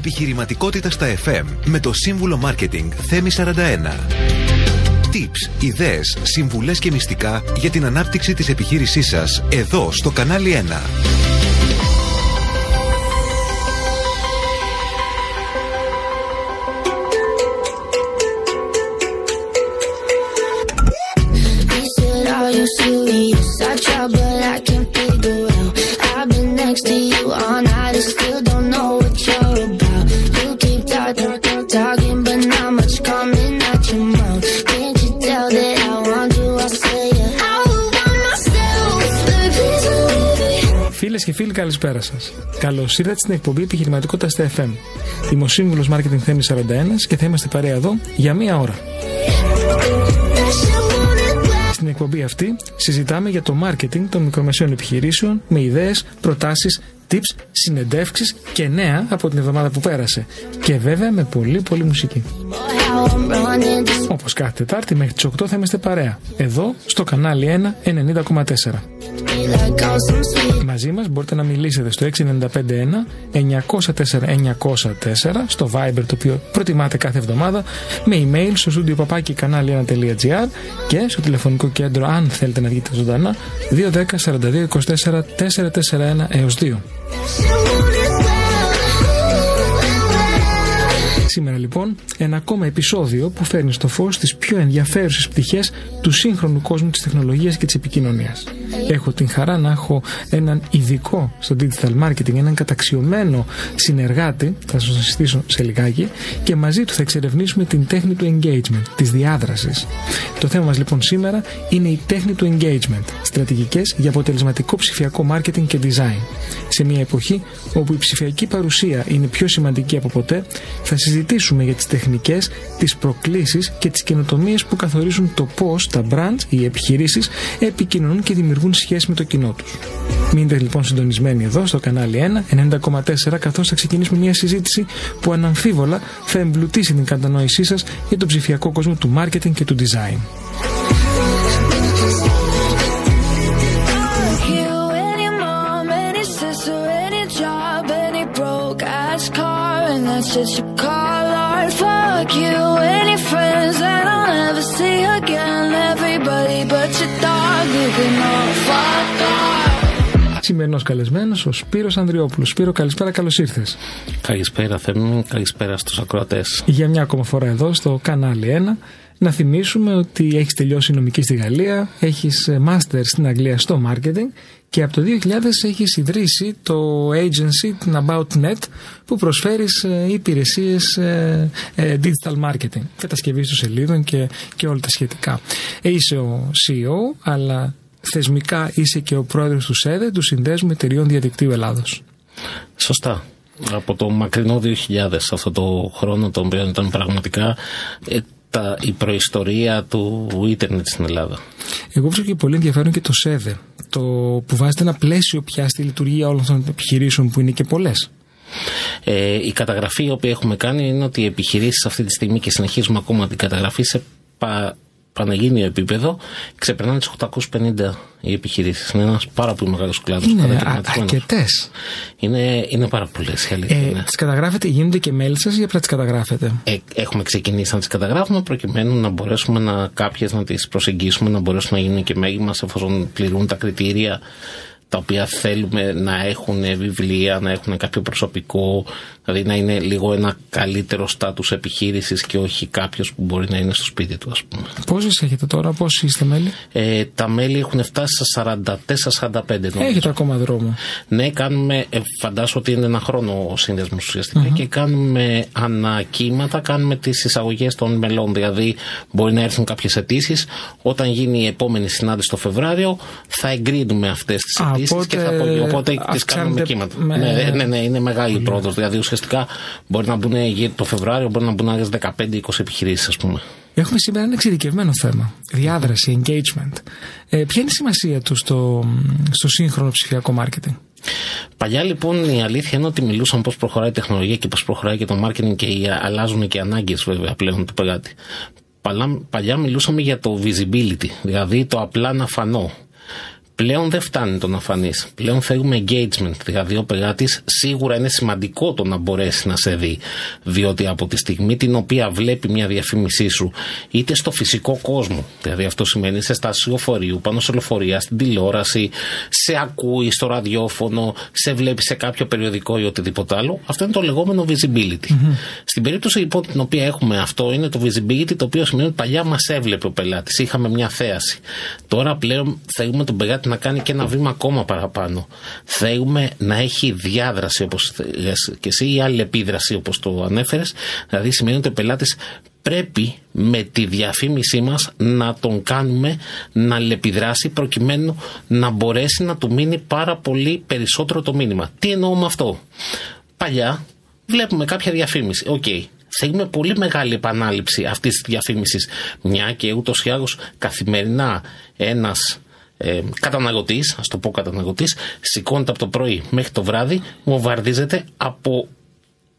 Επιχειρηματικότητα στα FM με το σύμβουλο Marketing Θέμη 41. Tips, ιδέες, συμβουλές και μυστικά για την ανάπτυξη της επιχείρησής σας εδώ στο κανάλι 1. Φίλοι, καλησπέρα σας. Καλώς ήρθατε στην εκπομπή Επιχειρηματικότητα στα FM. Είμαι ο σύμβουλος Marketing Θέμη 41 και θα είμαστε παρέα εδώ για μία ώρα. Στην εκπομπή αυτή συζητάμε για το marketing των μικρομεσαίων επιχειρήσεων με ιδέες, προτάσεις, tips, συνεντεύξεις και νέα από την εβδομάδα που πέρασε. Και βέβαια με πολύ πολύ μουσική. Όπως κάθε Τετάρτη μέχρι τις 8 θα είμαστε παρέα. Εδώ στο κανάλι 1 90,4. Μαζί μας μπορείτε να μιλήσετε στο 6951 904 904 στο Viber το οποίο προτιμάτε κάθε εβδομάδα με email στο studio παπάκι κανάλι 1.gr και στο τηλεφωνικό κέντρο αν θέλετε να βγείτε ζωντανά 210 42 24 441 έως 2. Σήμερα λοιπόν ένα ακόμα επεισόδιο που φέρνει στο φως τις πιο ενδιαφέρουσες πτυχές του σύγχρονου κόσμου της τεχνολογίας και της επικοινωνίας. Έχω την χαρά να έχω έναν ειδικό στο digital marketing, έναν καταξιωμένο συνεργάτη, θα σας το συστήσω σε λιγάκι, και μαζί του θα εξερευνήσουμε την τέχνη του engagement, της διάδρασης. Το θέμα μας λοιπόν σήμερα είναι η τέχνη του engagement, στρατηγικές για αποτελεσματικό ψηφιακό marketing και design. Σε μια εποχή όπου η ψηφιακή παρουσία είναι πιο σημαντική από ποτέ, θα συζητήσουμε για τις τεχνικές, τις προκλήσεις και τις καινοτομίες που καθορίζουν το πώς τα brands, οι επιχειρήσεις, επικοινωνούν και δημιουργούν σχέση με το κοινό τους. Μείνετε λοιπόν συντονισμένοι εδώ στο κανάλι 1, 90,4 καθώς θα ξεκινήσουμε μια συζήτηση που αναμφίβολα θα εμπλουτίσει την κατανόησή σας για τον ψηφιακό κόσμο του marketing και του design. fuck Σημερινός καλεσμένος ο Σπύρος Ανδριόπουλος. Σπύρο, καλησπέρα, καλώς ήρθες. Καλησπέρα, Θέμη, καλησπέρα στους ακροατές. Για μια ακόμα φορά εδώ στο κανάλι 1. Να θυμίσουμε ότι έχεις τελειώσει νομική στη Γαλλία, έχεις μάστερ στην Αγγλία στο marketing και από το 2000 έχεις ιδρύσει το agency την About Net που προσφέρεις ε, υπηρεσίες ε, ε, digital marketing, κατασκευή των σελίδων και, και όλα τα σχετικά. Είσαι ο CEO, αλλά θεσμικά είσαι και ο πρόεδρος του ΣΕΔΕ, του Συνδέσμου Εταιριών Διαδικτύου Ελλάδος. Σωστά. Από το μακρινό 2000, αυτό το χρόνο το οποίο ήταν πραγματικά τα, η προϊστορία του ίντερνετ στην Ελλάδα. Εγώ βρίσκω και πολύ ενδιαφέρον και το ΣΕΔΕ, το που βάζετε ένα πλαίσιο πια στη λειτουργία όλων των επιχειρήσεων που είναι και πολλές. Ε, η καταγραφή η οποία έχουμε κάνει είναι ότι οι επιχειρήσεις αυτή τη στιγμή και συνεχίζουμε ακόμα την καταγραφή σε πανελλήνιο επίπεδο ξεπερνάνε τις 850 οι επιχειρήσεις. Είναι ένας πάρα πολύ μεγάλος κλάδος. Είναι αρκετές. Είναι, είναι πάρα πολλές. Ε, τις καταγράφετε, γίνονται και μέλη σας ή απλά τις καταγράφετε; Ε, έχουμε ξεκινήσει να τις καταγράφουμε προκειμένου να μπορέσουμε να κάποιες να τις προσεγγίσουμε, να μπορέσουν να γίνουν και μέλη μας εφόσον πληρούν τα κριτήρια τα οποία θέλουμε να έχουν βιβλία, να έχουν κάποιο προσωπικό, δηλαδή να είναι λίγο ένα καλύτερο στάτους επιχείρησης και όχι κάποιος που μπορεί να είναι στο σπίτι του, ας πούμε. Πόσες έχετε τώρα, πόσοι είστε μέλη; Ε, τα μέλη έχουν φτάσει στα 44-45. Έχετε ακόμα δρόμο. Ναι, κάνουμε, ε, φαντάσου ότι είναι ένα χρόνο ο σύνδεσμος και κάνουμε ανακύματα, κάνουμε τις εισαγωγές των μελών. Δηλαδή, μπορεί να έρθουν κάποιες αιτήσεις. Όταν γίνει η επόμενη συνάντηση το Φεβράριο, θα εγκρίνουμε αυτές τις αιτήσεις και θα πω, οπότε τις κάνουμε κύματα. Με... Ναι, ναι, ναι, είναι μεγάλη η πρόοδος. Δηλαδή, ουσιαστικά μπορεί να μπουν το Φεβράριο, μπορεί να μπουν άλλες 15-20 επιχειρήσεις, ας πούμε. Έχουμε σήμερα ένα εξειδικευμένο θέμα. Διάδραση, engagement. Ε, ποια είναι η σημασία του στο, στο σύγχρονο ψηφιακό marketing; Παλιά λοιπόν η αλήθεια είναι ότι μιλούσαν πώς προχωράει η τεχνολογία και πώς προχωράει και το marketing και αλλάζουν και οι ανάγκες βέβαια πλέον του πελάτη. Παλιά μιλούσαμε για το visibility, δηλαδή το απλά να φανώ. Πλέον δεν φτάνει το να φανείς. Πλέον θέλουμε engagement. Δηλαδή, ο πελάτης σίγουρα είναι σημαντικό το να μπορέσει να σε δει. Διότι από τη στιγμή την οποία βλέπει μια διαφήμισή σου, είτε στο φυσικό κόσμο, δηλαδή αυτό σημαίνει σε στάση λεωφορείου, πάνω σε λεωφορεία, στην τηλεόραση, σε ακούει στο ραδιόφωνο, σε βλέπει σε κάποιο περιοδικό ή οτιδήποτε άλλο, αυτό είναι το λεγόμενο visibility. Στην περίπτωση λοιπόν την οποία έχουμε αυτό, είναι το visibility το οποίο σημαίνει ότι παλιά μας έβλεπε ο πελάτης. Είχαμε μια θέαση. Τώρα πλέον θέλουμε τον πελάτη να κάνει και ένα βήμα ακόμα παραπάνω. Θέλουμε να έχει διάδραση όπως και εσύ ή άλλη επίδραση όπως το ανέφερες. Δηλαδή σημαίνει ότι ο πελάτης πρέπει με τη διαφήμισή μας να τον κάνουμε να λεπιδράσει προκειμένου να μπορέσει να του μείνει πάρα πολύ περισσότερο το μήνυμα. Τι εννοώ με αυτό; Παλιά βλέπουμε κάποια διαφήμιση. OK, okay. Θέλουμε πολύ μεγάλη επανάληψη αυτής της διαφήμισης. Μια και ούτως ή άλλως καθημερινά ένας ε, καταναλωτής, ας το πω καταναλωτής, σηκώνεται από το πρωί μέχρι το βράδυ, βομβαρδίζεται από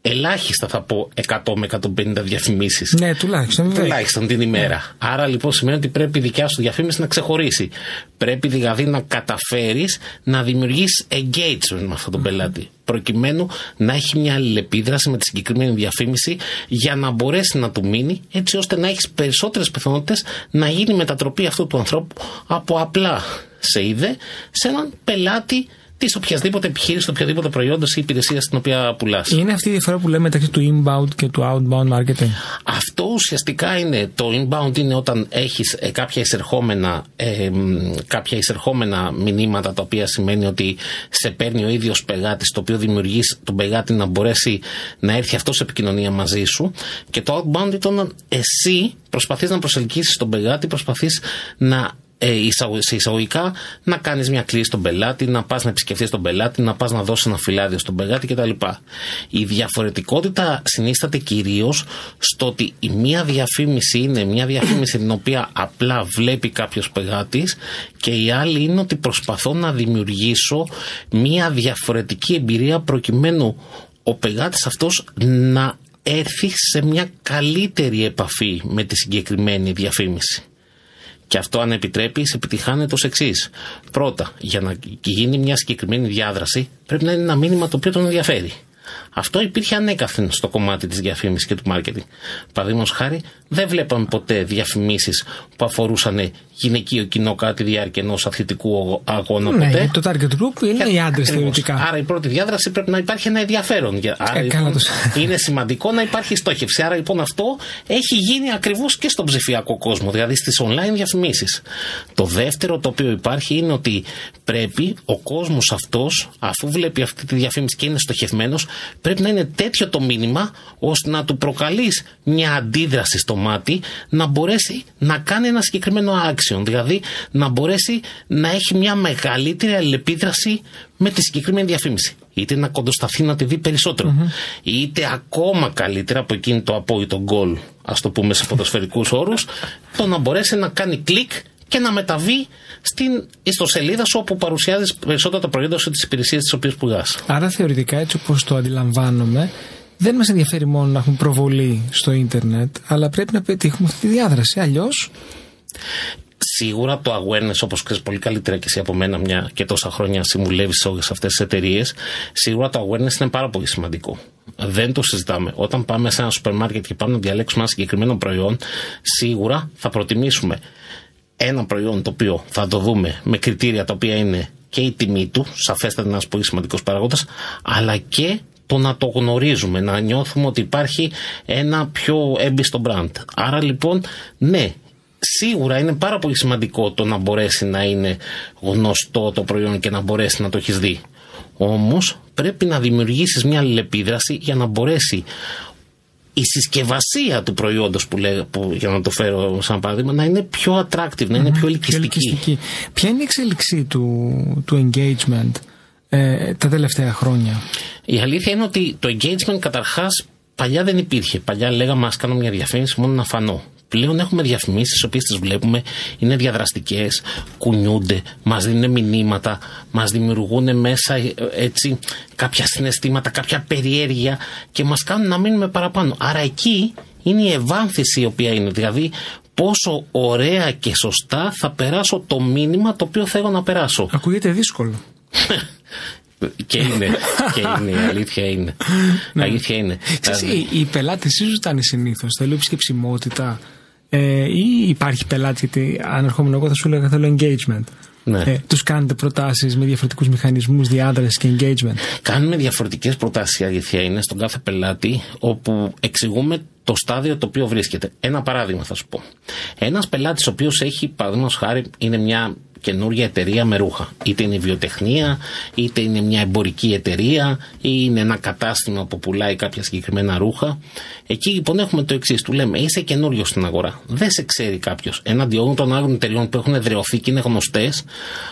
ελάχιστα θα πω 100 με 150 διαφημίσεις. Ναι, τουλάχιστον. Τουλάχιστον την ημέρα. Ναι. Άρα λοιπόν σημαίνει ότι πρέπει η δικιά σου διαφήμιση να ξεχωρίσει. Πρέπει δηλαδή να καταφέρεις να δημιουργήσει engagement με αυτόν τον πελάτη. Προκειμένου να έχει μια αλληλεπίδραση με τη συγκεκριμένη διαφήμιση για να μπορέσει να του μείνει, έτσι ώστε να έχεις περισσότερες πιθανότητες να γίνει μετατροπή αυτού του ανθρώπου από απλά σε είδε σε έναν πελάτη τη οποιασδήποτε επιχείρηση, του οποιαδήποτε προϊόντος ή υπηρεσία στην οποία πουλάς. Είναι αυτή η διαφορά που λέμε μεταξύ του inbound και του outbound marketing. Αυτό ουσιαστικά είναι. Το inbound είναι όταν έχεις ε, κάποια, εισερχόμενα, ε, κάποια εισερχόμενα μηνύματα, τα οποία σημαίνει ότι σε παίρνει ο ίδιος πελάτης, το οποίο δημιουργείς τον πελάτη να μπορέσει να έρθει αυτός σε επικοινωνία μαζί σου. Και το outbound είναι όταν εσύ προσπαθείς να προσελκύσεις τον πελάτη, προσπαθείς να ε, σε εισαγωγικά να κάνεις μια κλίση στον πελάτη, να πας να επισκεφθεί τον πελάτη, να πας να δώσεις ένα φυλάδιο στον πελάτη κτλ. Η διαφορετικότητα συνίσταται κυρίως στο ότι η μία διαφήμιση είναι μια διαφήμιση την οποία απλά βλέπει κάποιος πελάτης και η άλλη είναι ότι προσπαθώ να δημιουργήσω μια διαφορετική εμπειρία προκειμένου ο πελάτης αυτός να έρθει σε μια καλύτερη επαφή με τη συγκεκριμένη διαφήμιση. Και αυτό, αν επιτρέπεις, επιτυχάνεται ω εξής. Πρώτα, για να γίνει μια συγκεκριμένη διάδραση, πρέπει να είναι ένα μήνυμα το οποίο τον ενδιαφέρει. Αυτό υπήρχε ανέκαθεν στο κομμάτι της διαφήμισης και του μάρκετινγκ. Παραδείγματος χάρη, δεν βλέπαμε ποτέ διαφημίσεις που αφορούσαν γυναικείο κοινό κατά τη διάρκεια ενός αθλητικού αγώνα. Ναι, ποτέ. το target group είναι οι άντρες θεωρητικά. Άρα η πρώτη διάδραση πρέπει να υπάρχει ένα ενδιαφέρον. Άρα ε, λοιπόν, είναι σημαντικό να υπάρχει στόχευση. Άρα λοιπόν αυτό έχει γίνει ακριβώς και στον ψηφιακό κόσμο, δηλαδή στις online διαφημίσεις. Το δεύτερο το οποίο υπάρχει είναι ότι πρέπει ο κόσμος αυτός, αφού βλέπει αυτή τη διαφήμιση και είναι στοχευμένος, πρέπει να είναι τέτοιο το μήνυμα ώστε να του προκαλείς μια αντίδραση στο μάτι να μπορέσει να κάνει ένα συγκεκριμένο action. Δηλαδή να μπορέσει να έχει μια μεγαλύτερη αλληλεπίδραση με τη συγκεκριμένη διαφήμιση. Είτε να κοντοσταθεί να τη δει περισσότερο, είτε ακόμα καλύτερα από εκείνη το απόλυτο γκολ, ας το πούμε σε ποδοσφαιρικούς όρους, το να μπορέσει να κάνει κλικ και να μεταβεί στην ιστοσελίδα σου όπου παρουσιάζεις περισσότερα τα προϊόντα σου, τις υπηρεσίες τις οποίες πουλά. Άρα θεωρητικά, έτσι όπως το αντιλαμβάνομαι, δεν μας ενδιαφέρει μόνο να έχουμε προβολή στο ίντερνετ, αλλά πρέπει να πετύχουμε αυτή τη διάδραση. Αλλιώς. Σίγουρα το awareness, όπως ξέρεις πολύ καλύτερα και εσύ από μένα, μια και τόσα χρόνια συμβουλεύεις σε όλες αυτές τις εταιρείες, σίγουρα το awareness είναι πάρα πολύ σημαντικό. Δεν το συζητάμε. Όταν πάμε σε ένα σούπερ μάρκετ και πάμε να διαλέξουμε ένα συγκεκριμένο προϊόν, σίγουρα θα προτιμήσουμε ένα προϊόν το οποίο θα το δούμε με κριτήρια τα οποία είναι και η τιμή του, σαφέστατα ένας πολύ σημαντικός παραγόντα, αλλά και το να το γνωρίζουμε, να νιώθουμε ότι υπάρχει ένα πιο έμπιστο brand. Άρα λοιπόν, ναι, σίγουρα είναι πάρα πολύ σημαντικό το να μπορέσει να είναι γνωστό το προϊόν και να μπορέσει να το έχεις δει. Όμως πρέπει να δημιουργήσεις μια αλληλεπίδραση για να μπορέσει η συσκευασία του προϊόντος που, λέει, που για να το φέρω σαν παράδειγμα να είναι πιο attractive, να είναι πιο ελκυστική. Ποια είναι η εξέλιξη του, του engagement ε, τα τελευταία χρόνια; Η αλήθεια είναι ότι το engagement καταρχάς παλιά δεν υπήρχε. Παλιά λέγαμε ας κάνω μια διαφήμιση μόνο να φανώ. Πλέον έχουμε διαφημίσεις, τι οποίες τις βλέπουμε, είναι διαδραστικές, κουνιούνται, μας δίνουν μηνύματα, μας δημιουργούν μέσα ε, έτσι κάποια συναισθήματα, κάποια περιέργεια και μας κάνουν να μείνουμε παραπάνω. Άρα εκεί είναι η ευάνθηση η οποία είναι. Δηλαδή, πόσο ωραία και σωστά θα περάσω το μήνυμα το οποίο θέλω να περάσω. Ακούγεται δύσκολο. και είναι, και είναι, η αλήθεια είναι. Ναι. αλήθεια είναι. Ξέρεις, Δηλαδή, οι, οι πελάτες τι ζητάνε συνήθως, θέλουν επισκεψιμότητα. Ε, ή υπάρχει πελάτη, γιατί αν ερχόμουν εγώ θα σου έλεγα θέλω engagement. Ναι. Ε, Τους κάνετε προτάσεις με διαφορετικούς μηχανισμούς διάδραση και engagement. Κάνουμε διαφορετικές προτάσεις η αλήθεια είναι στον κάθε πελάτη όπου εξηγούμε το στάδιο το οποίο βρίσκεται. Ένα παράδειγμα θα σου πω. Ένας πελάτης ο οποίος έχει παραδείγματος χάρη είναι μια καινούργια εταιρεία με ρούχα. Είτε είναι βιοτεχνία, είτε είναι μια εμπορική εταιρεία ή είναι ένα κατάστημα που πουλάει κάποια συγκεκριμένα ρούχα. Εκεί λοιπόν έχουμε το εξής. Του λέμε είσαι καινούριο στην αγορά. Δεν σε ξέρει κάποιος. Έναντι όλων των άλλων εταιρεών που έχουν εδρεωθεί και είναι γνωστές,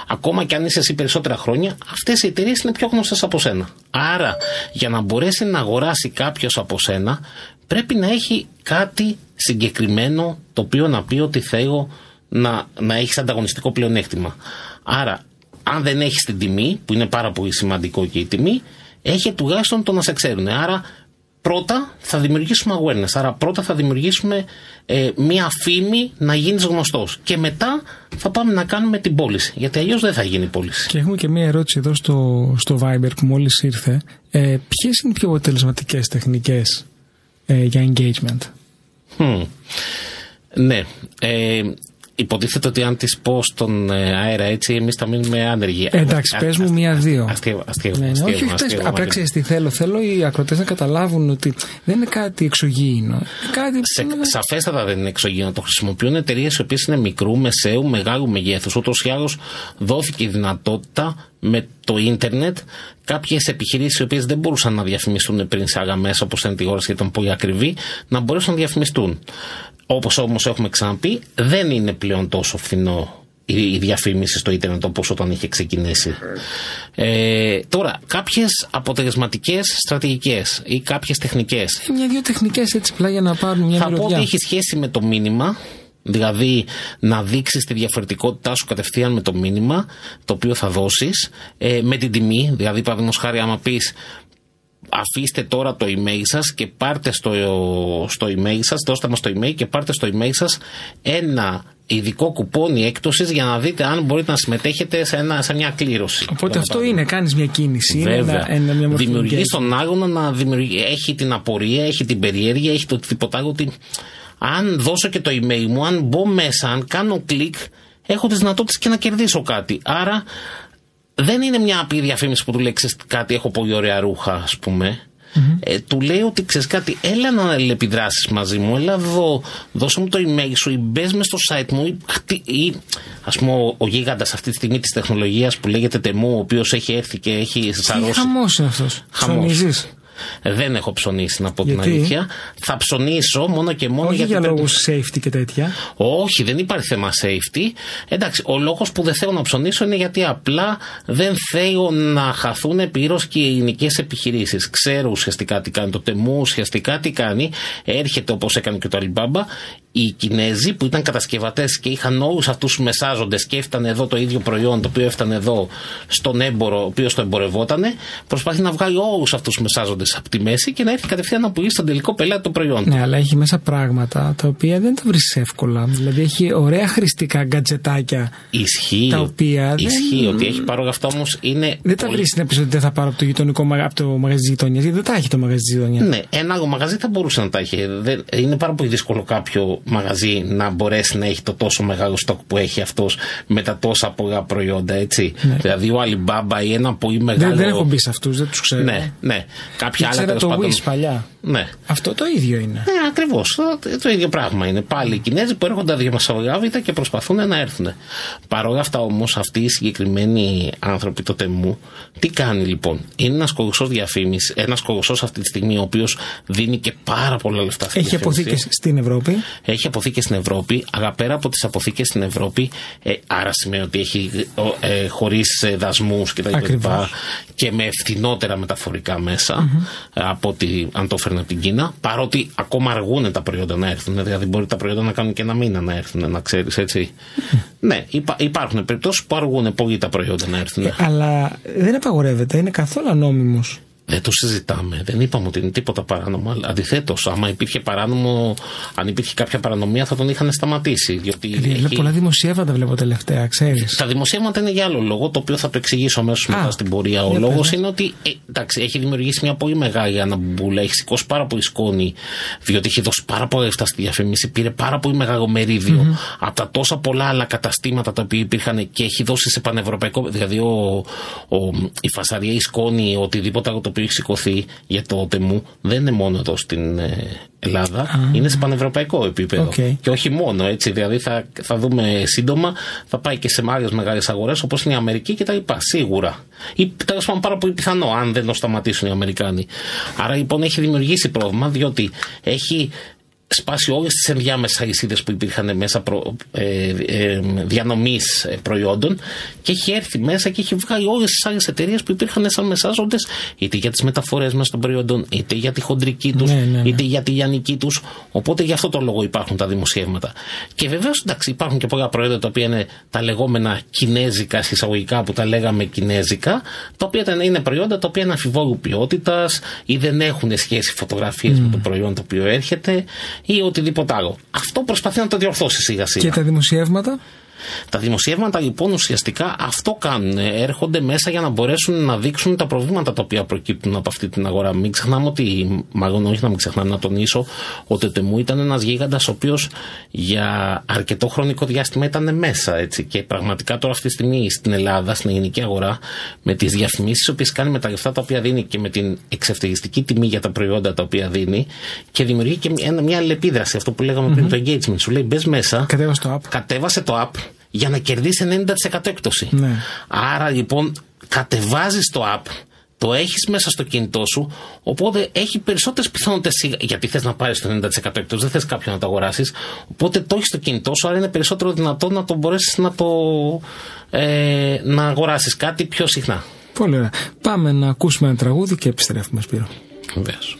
ακόμα και αν είσαι εσύ περισσότερα χρόνια, αυτές οι εταιρείες είναι πιο γνωστές από σένα. Άρα, για να μπορέσει να αγοράσει κάποιος από σένα, πρέπει να έχει κάτι συγκεκριμένο το οποίο να πει ότι θέλω να, να έχεις ανταγωνιστικό πλεονέκτημα. Άρα, αν δεν έχεις την τιμή, που είναι πάρα πολύ σημαντικό και η τιμή, έχει τουλάχιστον το να σε ξέρουν. Άρα, πρώτα θα δημιουργήσουμε awareness. Άρα, πρώτα θα δημιουργήσουμε ε, μία φήμη να γίνεις γνωστός. Και μετά θα πάμε να κάνουμε την πώληση. Γιατί αλλιώς δεν θα γίνει πώληση. Και έχουμε και μία ερώτηση εδώ στο, στο Viber που μόλις ήρθε. Ε, Ποιες είναι οι πιο αποτελεσματικές τεχνικές ε, για engagement; Hm. Ναι. Ε, υποτίθεται ότι αν τη πω στον ε, αέρα έτσι, εμείς θα μείνουμε άνεργοι. Ε, εντάξει, πες μου μία-δύο. Αστείο, αστείο. Ναι, ναι, αστείο, όχι, όχι, αστείο, πες, απλά Μάγκη. ξέρει τι θέλω. Θέλω οι ακροτές να καταλάβουν ότι δεν είναι κάτι εξωγήινο. Είναι κάτι Σε, που είναι- σαφέστατα δεν είναι εξωγήινο. Το χρησιμοποιούν εταιρείες οι οποίες είναι μικρού, μεσαίου, μεγάλου μεγέθους. Ούτως ή άλλως δόθηκε η δυνατότητα με το ίντερνετ κάποιες επιχειρήσεις οι οποίες δεν μπορούσαν να διαφημιστούν πριν σε άλλα μέσα όπως είναι τηλεόραση γιατί ήταν πολύ ακριβή, να μπορέσουν να διαφημιστούν. Όπως όμως έχουμε ξαναπεί, δεν είναι πλέον τόσο φθηνό η η διαφήμιση στο ίντερνετ όπως όταν είχε ξεκινήσει. Ε, τώρα, κάποιες αποτελεσματικές στρατηγικές ή κάποιες τεχνικές Μια-δύο τεχνικές έτσι απλά για να πάρουν μια θα πω μυρωδιά. ότι έχει σχέση με το μήνυμα. Δηλαδή να δείξεις τη διαφορετικότητά σου κατευθείαν με το μήνυμα το οποίο θα δώσεις ε, με την τιμή. Δηλαδή παραδείγματος χάρη άμα πεις αφήστε τώρα το email σας και πάρτε στο, στο email σας, δώστε μας το email και πάρτε στο email σας ένα ειδικό κουπόνι έκπτωσης για να δείτε αν μπορείτε να συμμετέχετε σε, ένα, σε μια κλήρωση. Οπότε Για αυτό παράδειγμα. είναι, κάνεις μια κίνηση. Είναι Βέβαια. ένα, ένα, μια μορφή Δημιουργεί engagement. τον άγωνα να δημιουργεί. Έχει την απορία, έχει την περιέργεια, έχει το οτιδήποτε άλλο. Ότι αν δώσω και το email μου, αν μπω μέσα, αν κάνω κλικ, έχω τις δυνατότητες και να κερδίσω κάτι. Άρα δεν είναι μια απλή διαφήμιση που του λέει «Ξέρεις κάτι, έχω πολύ ωραία ρούχα, ας πούμε. Ε, του λέει ότι ξέρεις κάτι, έλα να αλληλεπιδράσεις μαζί μου, έλα εδώ, δώσε μου το email σου ή μπες μες στο site μου ή, χτυ- ή ας πούμε ο, ο γίγαντας αυτή τη στιγμή της τεχνολογίας που λέγεται Τεμού, ο οποίος έχει έρθει και έχει Τι σαρώσει. χαμός είναι αυτός. Χαμός. Ψωνίζει. Δεν έχω ψωνίσει, να πω Γιατί; την αλήθεια. Θα ψωνίσω μόνο και μόνο Όχι γιατί. για πρέπει- λόγους safety και τέτοια. Όχι, δεν υπάρχει θέμα safety. Εντάξει, ο λόγος που δεν θέλω να ψωνίσω είναι γιατί απλά δεν θέλω να χαθούν πλήρως και οι ελληνικές επιχειρήσεις. Ξέρω ουσιαστικά τι κάνει το τεμού, ουσιαστικά τι κάνει. Έρχεται όπως έκανε και το Alibaba. Οι Κινέζοι που ήταν κατασκευατές και είχαν όλους αυτούς τους μεσάζοντες και έφτανε εδώ το ίδιο προϊόν το οποίο έφτανε εδώ στον έμπορο, ο οποίος το εμπορευότανε, προσπαθεί να βγάλει όλους αυτούς τους μεσάζοντες από τη μέση και να έρθει κατευθείαν να πουλήσει στον τελικό πελάτη το προϊόν. Ναι, αλλά έχει μέσα πράγματα τα οποία δεν τα βρεις εύκολα. Δηλαδή έχει ωραία χρηστικά γκατζετάκια. Ισχύει, Τα οποία δεν- ισχύει ότι έχει παρόλα αυτά όμως είναι. Δεν τα πολύ- βρεις να πει ότι δεν θα πάρω από το γειτονικό μαγα- από το μαγαζί της γειτονιάς. Γιατί δεν τα έχει το μαγαζί της γειτονιάς. Ναι, ένα άλλο μαγαζί θα μπορούσε να τα έχει. Δεν- είναι πάρα πολύ δύσκολο κάποιο μαγαζί να μπορέσει να έχει το τόσο μεγάλο στόκ που έχει αυτός με τα τόσα πολλά προϊόντα, έτσι. Δηλαδή ο Alibaba ή ένα πολύ μεγάλο. Δεν, δεν έχω μπει σε αυτούς, δεν τους ξέρω. Ναι, ναι. Κάποια άλλα Ήξερα τέλος το πάντων. Wish παλιά. Ναι. Αυτό το ίδιο είναι. Ναι, ακριβώς. Το, το ίδιο πράγμα είναι. Πάλι οι Κινέζοι που έρχονται διαμεσολάβητα και προσπαθούν να έρθουν. Παρ' όλα αυτά όμως, αυτοί οι συγκεκριμένοι άνθρωποι το τεμού, τι κάνει λοιπόν; Είναι ένας κολοσσός διαφήμισης, ένας κολοσσός αυτή τη στιγμή, ο οποίος δίνει και πάρα πολλά λεφτά στη Έχει διαφήμιση. αποθήκες στην Ευρώπη. Έχει αποθήκες στην Ευρώπη, αλλά πέρα από τις αποθήκες στην Ευρώπη, ε, άρα σημαίνει ότι έχει ε, χωρίς δασμούς κτλ. Ακριβώς. Και με φθηνότερα μεταφορικά μέσα ε, από ότι αν το έφερνε από την Κίνα. Παρότι ακόμα αργούν τα προϊόντα να έρθουν. Δηλαδή μπορεί τα προϊόντα να κάνουν και ένα μήνα να έρθουν, να ξέρεις έτσι. ναι, υπά, υπάρχουν περιπτώσεις που αργούν πολύ τα προϊόντα να έρθουν. Ε, αλλά δεν απαγορεύεται, είναι καθόλου ανώμιμο. Δεν το συζητάμε. Δεν είπαμε ότι είναι τίποτα παράνομο. Αντιθέτως, άμα υπήρχε παράνομο, αν υπήρχε κάποια παρανομία, θα τον είχαν σταματήσει. Διότι ε, έχει... Πολλά δημοσιεύματα βλέπω τελευταία, ξέρεις. Τα δημοσιεύματα είναι για άλλο λόγο, το οποίο θα το εξηγήσω αμέσως μετά στην πορεία. Ο λόγος είναι ότι ε, εντάξει, έχει δημιουργήσει μια πολύ μεγάλη αναμπούλα, έχει σηκώσει πάρα πολύ σκόνη, διότι έχει δώσει πάρα πολλά λεφτά στη διαφήμιση, πήρε πάρα πολύ μεγάλο μερίδιο mm-hmm. από τα τόσα πολλά άλλα καταστήματα τα οποία υπήρχαν και έχει δώσει σε πανευρωπαϊκό. Δηλαδή, ο, ο, η φασαρία, η σκόνη, οτιδήποτε άλλο το οποίο έχει σηκωθεί για το τεμού δεν είναι μόνο εδώ στην ε, Ελλάδα, είναι σε πανευρωπαϊκό επίπεδο. Okay. Και όχι μόνο έτσι. Δηλαδή θα, θα δούμε σύντομα, θα πάει και σε άλλε μεγάλε αγορές όπως είναι η Αμερική και τα λοιπά. Σίγουρα. Ή τέλος πάντων πάρα πολύ πιθανό, αν δεν το σταματήσουν οι Αμερικάνοι. Άρα λοιπόν έχει δημιουργήσει πρόβλημα, διότι έχει σπάσει όλες τις ενδιάμεσα αλυσίδε που υπήρχαν μέσα προ, ε, ε, διανομής ε, προϊόντων και έχει έρθει μέσα και έχει βγάλει όλες τις άλλες εταιρείες που υπήρχαν σαν μεσάζοντες είτε για τις μεταφορές μέσα των προϊόντων είτε για τη χοντρική τους ναι, ναι, ναι. είτε για τη λιανική τους οπότε γι' αυτό το λόγο υπάρχουν τα δημοσιεύματα και βεβαίως εντάξει υπάρχουν και πολλά προϊόντα τα οποία είναι τα λεγόμενα κινέζικα συσσαγωγικά που τα λέγαμε κινέζικα τα οποία είναι προϊόντα τα οποία είναι αμφιβόλου ποιότητας ή δεν έχουν σχέση φωτογραφίες mm. με το προϊόν το οποίο έρχεται ή οτιδήποτε άλλο. Αυτό προσπαθεί να το διορθώσει σιγά σιγά. Και τα δημοσιεύματα; Τα δημοσιεύματα λοιπόν ουσιαστικά αυτό κάνουν. Έρχονται μέσα για να μπορέσουν να δείξουν τα προβλήματα τα οποία προκύπτουν από αυτή την αγορά. Μην ξεχνάμε ότι, μάλλον όχι να μην ξεχνάμε, να τονίσω ότι ο Τεμού ήταν ένας γίγαντας ο οποίος για αρκετό χρονικό διάστημα ήταν μέσα. Έτσι. Και πραγματικά τώρα αυτή τη στιγμή στην Ελλάδα, στην ελληνική αγορά, με τις διαφημίσεις, οι οποίες κάνει με τα λεφτά τα οποία δίνει και με την εξευτελιστική τιμή για τα προϊόντα τα οποία δίνει και δημιουργεί και μια, μια αλληλεπίδραση. Αυτό που λέγαμε πριν, το engagement. Σου λέει μπες μέσα, κατέβασε το app. Κατέβασε το app για να κερδίσει 90% έκπτωση. Ναι. Άρα λοιπόν κατεβάζεις το app, το έχεις μέσα στο κινητό σου, οπότε έχει περισσότερες πιθανότητες γιατί θες να πάρεις το 90% έκπτωση, δεν θες κάποιον να το αγοράσεις, οπότε το έχεις στο κινητό σου, άρα είναι περισσότερο δυνατό να το μπορέσεις να το ε, να αγοράσεις κάτι πιο συχνά. Πολύ ωραία. Πάμε να ακούσουμε ένα τραγούδι και επιστρέφουμε Σπύρο. Βεβαίως.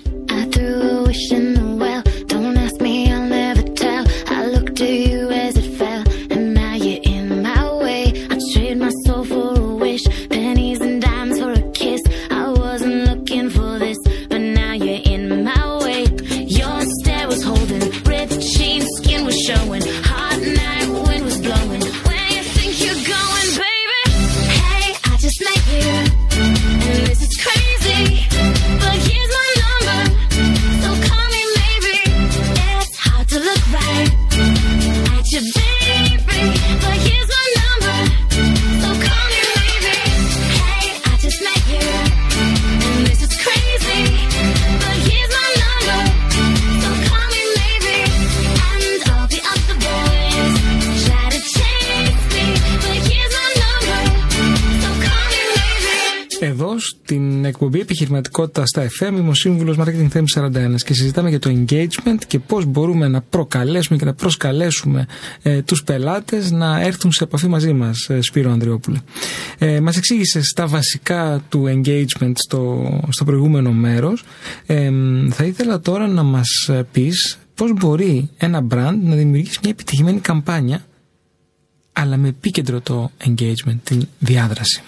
Επιχειρηματικότητα στα FM. Είμαι ο σύμβουλος Marketing Theme 41 και συζητάμε για το engagement και πώς μπορούμε να προκαλέσουμε και να προσκαλέσουμε ε, τους πελάτες να έρθουν σε επαφή μαζί μας, ε, Σπύρο Ανδριόπουλε. Ε, μας εξήγησες τα βασικά του engagement στο, στο προηγούμενο μέρος. Ε, θα ήθελα τώρα να μας πεις πώς μπορεί ένα brand να δημιουργήσει μια επιτυχημένη καμπάνια αλλά με επίκεντρο το engagement, την διάδραση.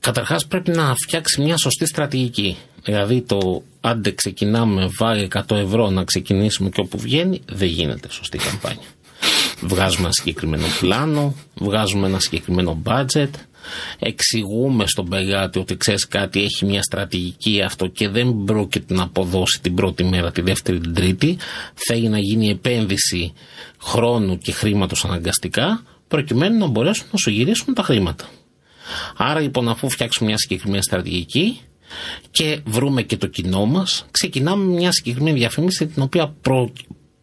Καταρχάς πρέπει να φτιάξει μια σωστή στρατηγική. Δηλαδή το άντε ξεκινάμε, βάλει 100 ευρώ να ξεκινήσουμε και όπου βγαίνει, δεν γίνεται σωστή καμπάνια. Βγάζουμε ένα συγκεκριμένο πλάνο, βγάζουμε ένα συγκεκριμένο budget, εξηγούμε στον πελάτη ότι ξέρεις κάτι, έχει μια στρατηγική αυτό και δεν πρόκειται να αποδώσει την πρώτη μέρα, τη δεύτερη, την τρίτη. Θέλει να γίνει επένδυση χρόνου και χρήματος αναγκαστικά, προκειμένου να μπορέσουν να σου γυρίσουν τα χρήματα. Άρα λοιπόν αφού φτιάξουμε μια συγκεκριμένη στρατηγική και βρούμε και το κοινό μας, ξεκινάμε μια συγκεκριμένη διαφήμιση την οποία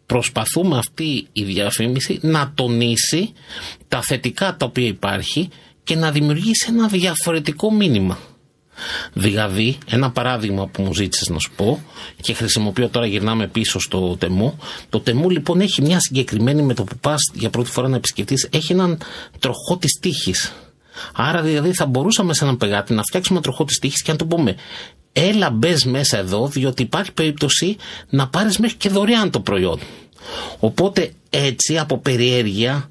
προσπαθούμε αυτή η διαφήμιση να τονίσει τα θετικά τα οποία υπάρχει και να δημιουργήσει ένα διαφορετικό μήνυμα. Δηλαδή, ένα παράδειγμα που μου ζήτησες να σου πω και χρησιμοποιώ τώρα γυρνάμε πίσω στο τεμού. Το τεμού λοιπόν έχει μια συγκεκριμένη με το που πας για πρώτη φορά να επισκεφτείς, έχει έναν τροχό της τύχης. Άρα δηλαδή θα μπορούσαμε σε έναν πελάτη να φτιάξουμε τροχό της τύχης και να του πούμε έλα μπες μέσα εδώ διότι υπάρχει περίπτωση να πάρεις μέχρι και δωρεάν το προϊόν. Οπότε έτσι από περιέργεια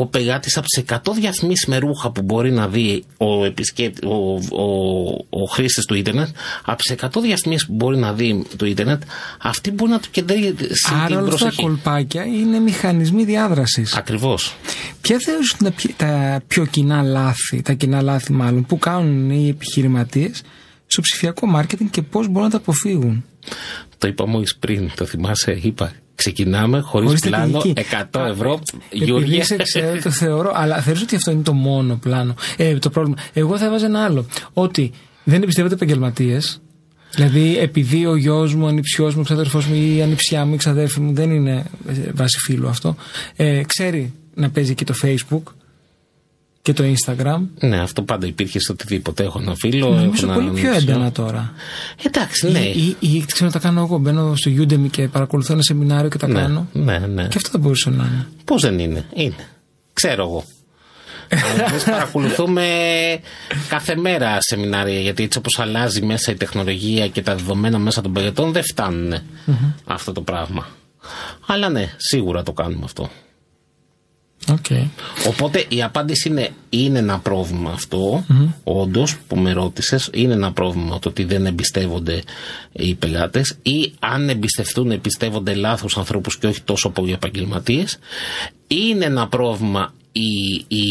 ο πελάτη από τις 100 διαφημίσεις με ρούχα που μπορεί να δει ο, επισκέπτη, ο, ο, ο χρήστης του ίντερνετ, από τις 100 διαφημίσεις που μπορεί να δει το ίντερνετ, αυτή μπορεί να του κεντρήσει Άρα όλα αυτά τα κολπάκια είναι μηχανισμοί διάδρασης. Ακριβώς. Ποια θεωρείς είναι τα πιο κοινά λάθη, τα κοινά λάθη μάλλον, που κάνουν οι επιχειρηματίες στο ψηφιακό μάρκετινγκ και πώς μπορούν να τα αποφύγουν; Το είπα μόλις πριν, το θυμάσαι, είπα. Ξεκινάμε χωρίς πλάνο, 100 ευρώ. Γιώργη. το θεωρώ, αλλά θεωρώ ότι αυτό είναι το μόνο πλάνο. Ε, το πρόβλημα. Εγώ θα έβαζα ένα άλλο. Ότι δεν εμπιστεύονται επαγγελματίες. Δηλαδή, επειδή ο γιος μου, ο ανιψιός μου, ο ξαδερφός μου ή η ανιψιά μου, η ξαδέρφη μου δεν είναι βάση φίλου αυτό, ε, ξέρει να παίζει και το Facebook και το Instagram. Ναι, αυτό πάντα υπήρχε στο οτιδήποτε. Έχω ένα φίλο. Νομίζω πολύ πιο έντονα τώρα. Εντάξει, ναι. Ή, ή, ή ξέρω να τα κάνω εγώ. Μπαίνω στο Udemy και παρακολουθώ ένα σεμινάριο και τα ναι, κάνω. Ναι, ναι. Και αυτό θα μπορούσε να είναι. Πώς δεν είναι, είναι. Ξέρω εγώ. Εμείς παρακολουθούμε κάθε μέρα σεμινάρια γιατί έτσι όπως αλλάζει μέσα η τεχνολογία και τα δεδομένα μέσα των παιδιών δεν φτανουν αυτό το πράγμα. Αλλά ναι, σίγουρα το κάνουμε αυτό. Okay. Οπότε η απάντηση είναι, είναι ένα πρόβλημα αυτό, mm-hmm. όντως, που με ρώτησες, είναι ένα πρόβλημα το ότι δεν εμπιστεύονται οι πελάτες ή αν εμπιστευτούν, εμπιστεύονται λάθος ανθρώπους και όχι τόσο πολλοί επαγγελματίες. Είναι ένα πρόβλημα η, η,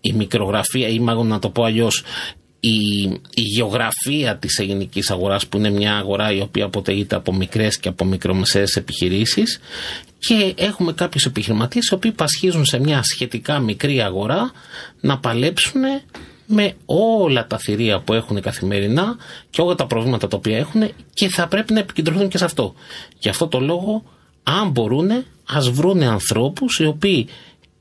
η μικρογραφία ή μάλλον να το πω αλλιώς η, η γεωγραφία της ελληνικής αγοράς που είναι μια αγορά η οποία αποτελείται από μικρές και από μικρομεσαίες επιχειρήσεις και έχουμε κάποιους επιχειρηματίες οι οποίοι πασχίζουν σε μια σχετικά μικρή αγορά να παλέψουν με όλα τα θηρία που έχουν καθημερινά και όλα τα προβλήματα τα οποία έχουν και θα πρέπει να επικεντρωθούν και σε αυτό. Γι' αυτό το λόγο αν μπορούν ας βρούνε ανθρώπους οι οποίοι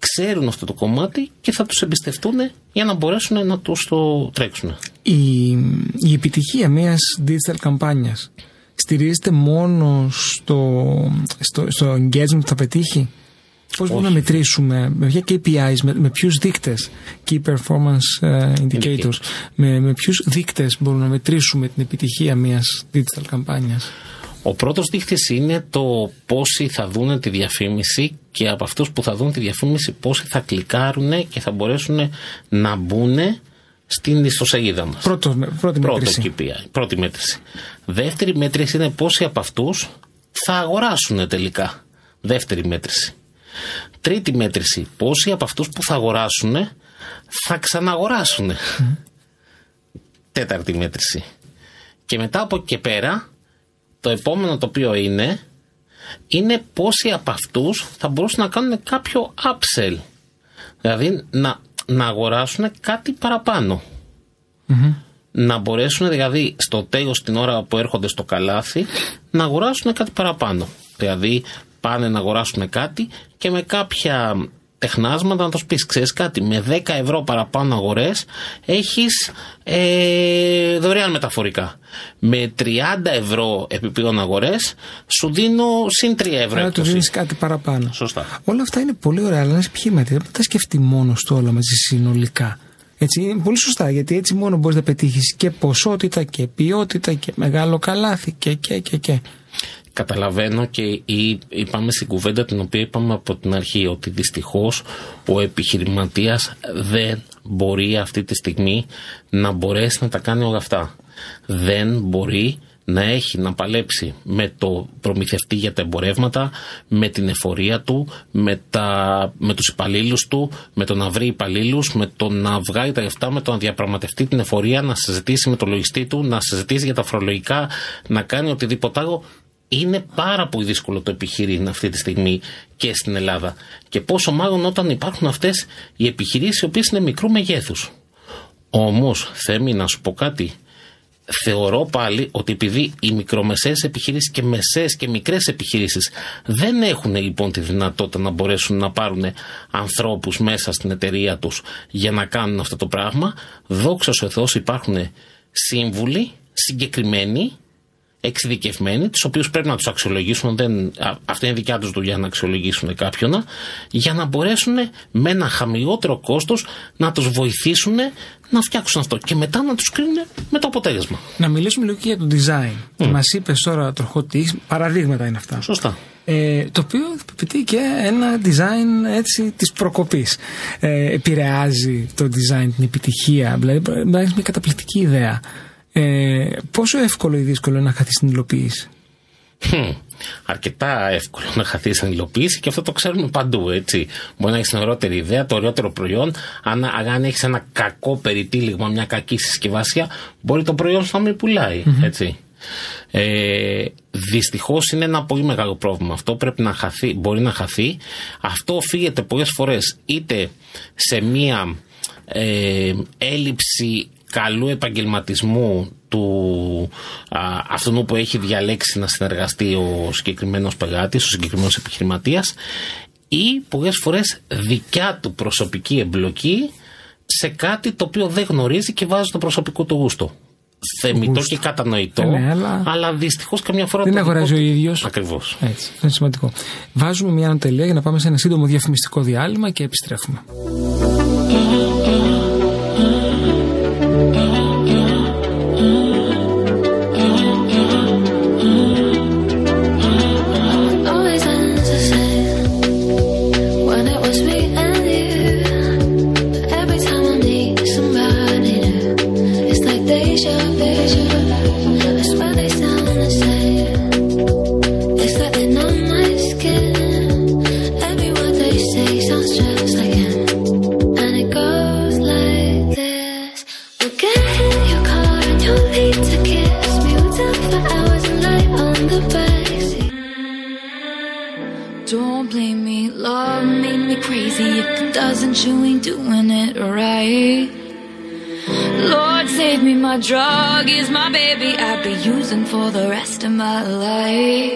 ξέρουν αυτό το κομμάτι και θα τους εμπιστευτούν για να μπορέσουν να τους το τρέξουν. Η, η επιτυχία μιας digital καμπάνιας στηρίζεται μόνο στο, στο, στο engagement που θα πετύχει; Πώς μπορούμε να μετρήσουμε, με ποια KPIs, με, με ποιους δείκτες, Key Performance uh, Indicators, με, με ποιους δείκτες μπορούμε να μετρήσουμε την επιτυχία μιας digital καμπάνιας; Ο πρώτος δείχτης είναι το πόσοι θα δουν τη διαφήμιση και από αυτούς που θα δουν τη διαφήμιση πόσοι θα κλικάρουν και θα μπορέσουν να μπουν στην ιστοσελίδα μας. Πρώτο, πρώτη μέτρηση. KPI, πρώτη μέτρηση. Δεύτερη μέτρηση είναι πόσοι από αυτούς θα αγοράσουν τελικά. Δεύτερη μέτρηση. Τρίτη μέτρηση, πόσοι από αυτούς που θα αγοράσουν θα ξαναγοράσουν. Τέταρτη μέτρηση. Και μετά από εκεί και πέρα το επόμενο το οποίο είναι, είναι πόσοι από αυτούς θα μπορούσαν να κάνουν κάποιο upsell. Δηλαδή να, να αγοράσουν κάτι Να μπορέσουν δηλαδή στο τέλος την ώρα που έρχονται στο καλάθι να αγοράσουν κάτι παραπάνω. Δηλαδή πάνε να αγοράσουν κάτι και με κάποια τεχνάσματα να το πει: Ξέρεις κάτι, με 10 ευρώ παραπάνω αγορές έχεις ε, δωρεάν μεταφορικά. Με 30 ευρώ επιπλέον αγορές σου δίνω συν 3 ευρώ. Άρα του δίνεις κάτι παραπάνω. Σωστά. Όλα αυτά είναι πολύ ωραία, αλλά ένα επιχείρηματι δεν τα σκεφτεί μόνος του όλα μαζί συνολικά. Έτσι, είναι πολύ σωστά, γιατί έτσι μόνο μπορείς να πετύχεις και ποσότητα και ποιότητα και μεγάλο καλάθι και και και και καταλαβαίνω και είπαμε στην κουβέντα την οποία είπαμε από την αρχή ότι δυστυχώς ο επιχειρηματίας δεν μπορεί αυτή τη στιγμή να μπορέσει να τα κάνει όλα αυτά. Δεν μπορεί να έχει να παλέψει με το προμηθευτή για τα εμπορεύματα, με την εφορία του, με, τα, με τους υπαλλήλους του, με το να βρει υπαλλήλους, με το να βγάλει τα λεφτά, με το να διαπραγματευτεί την εφορία, να συζητήσει με το λογιστή του, να συζητήσει για τα φορολογικά, να κάνει οτιδήποτε άλλο είναι πάρα πολύ δύσκολο το επιχειρήν αυτή τη στιγμή και στην Ελλάδα. Και πόσο μάλλον όταν υπάρχουν αυτές οι επιχειρήσεις οι οποίες είναι μικρού μεγέθους. Όμως, Θέμη, να σου πω κάτι. Θεωρώ πάλι ότι επειδή οι μικρομεσαίες επιχειρήσεις και μεσαίες και μικρές επιχειρήσεις δεν έχουν λοιπόν τη δυνατότητα να μπορέσουν να πάρουν ανθρώπους μέσα στην εταιρεία τους για να κάνουν αυτό το πράγμα, δόξα ο Θεός υπάρχουν σύμβουλοι συγκεκριμένοι εξειδικευμένοι, τους οποίους πρέπει να τους αξιολογήσουν. Δεν, αυτή είναι δικιά τους δουλειά να αξιολογήσουν κάποιον, για να μπορέσουν με ένα χαμηλότερο κόστος να τους βοηθήσουν να φτιάξουν αυτό και μετά να τους κρίνουν με το αποτέλεσμα. Να μιλήσουμε λίγο και για το design. Mm. Μας είπες τώρα τροχότη, παραδείγματα είναι αυτά. Σωστά. Ε, το οποίο επιπαιδεί και ένα design έτσι της προκοπής ε, επηρεάζει το design την επιτυχία δηλαδή μπορεί να έχεις μια καταπληκτική ιδέα ε, πόσο εύκολο ή δύσκολο είναι να χαθείς την υλοποίηση; αρκετά εύκολο να χαθείς στην υλοποίηση και αυτό το ξέρουμε παντού. Έτσι. Μπορεί να έχεις την ωραιότερη ιδέα, το ωραιότερο προϊόν. Αν, αν έχεις ένα κακό περιτύλιγμα, μια κακή συσκευασία, μπορεί το προϊόν σου να μην πουλάει. Έτσι. Ε, Δυστυχώς είναι ένα πολύ μεγάλο πρόβλημα. Αυτό πρέπει να χαθεί, μπορεί να χαθεί. Αυτό οφείλεται πολλές φορές είτε σε μία ε, έλλειψη καλού επαγγελματισμού του α, αυτού που έχει διαλέξει να συνεργαστεί ο συγκεκριμένος πελάτης, ο συγκεκριμένος επιχειρηματίας ή πολλές φορές δικιά του προσωπική εμπλοκή σε κάτι το οποίο δεν γνωρίζει και βάζει το προσωπικό του γούστο. Θεμητό και κατανοητό, ναι, αλλά, αλλά δυστυχώς καμιά φορά δεν αγοράζει ο ίδιος. Ακριβώς. Έτσι. Είναι σημαντικό. Βάζουμε μια ανατελεία για να πάμε σε ένα σύντομο διαφημιστικό διάλειμμα και επιστρέφουμε. is my baby I'd be using for the rest of my life.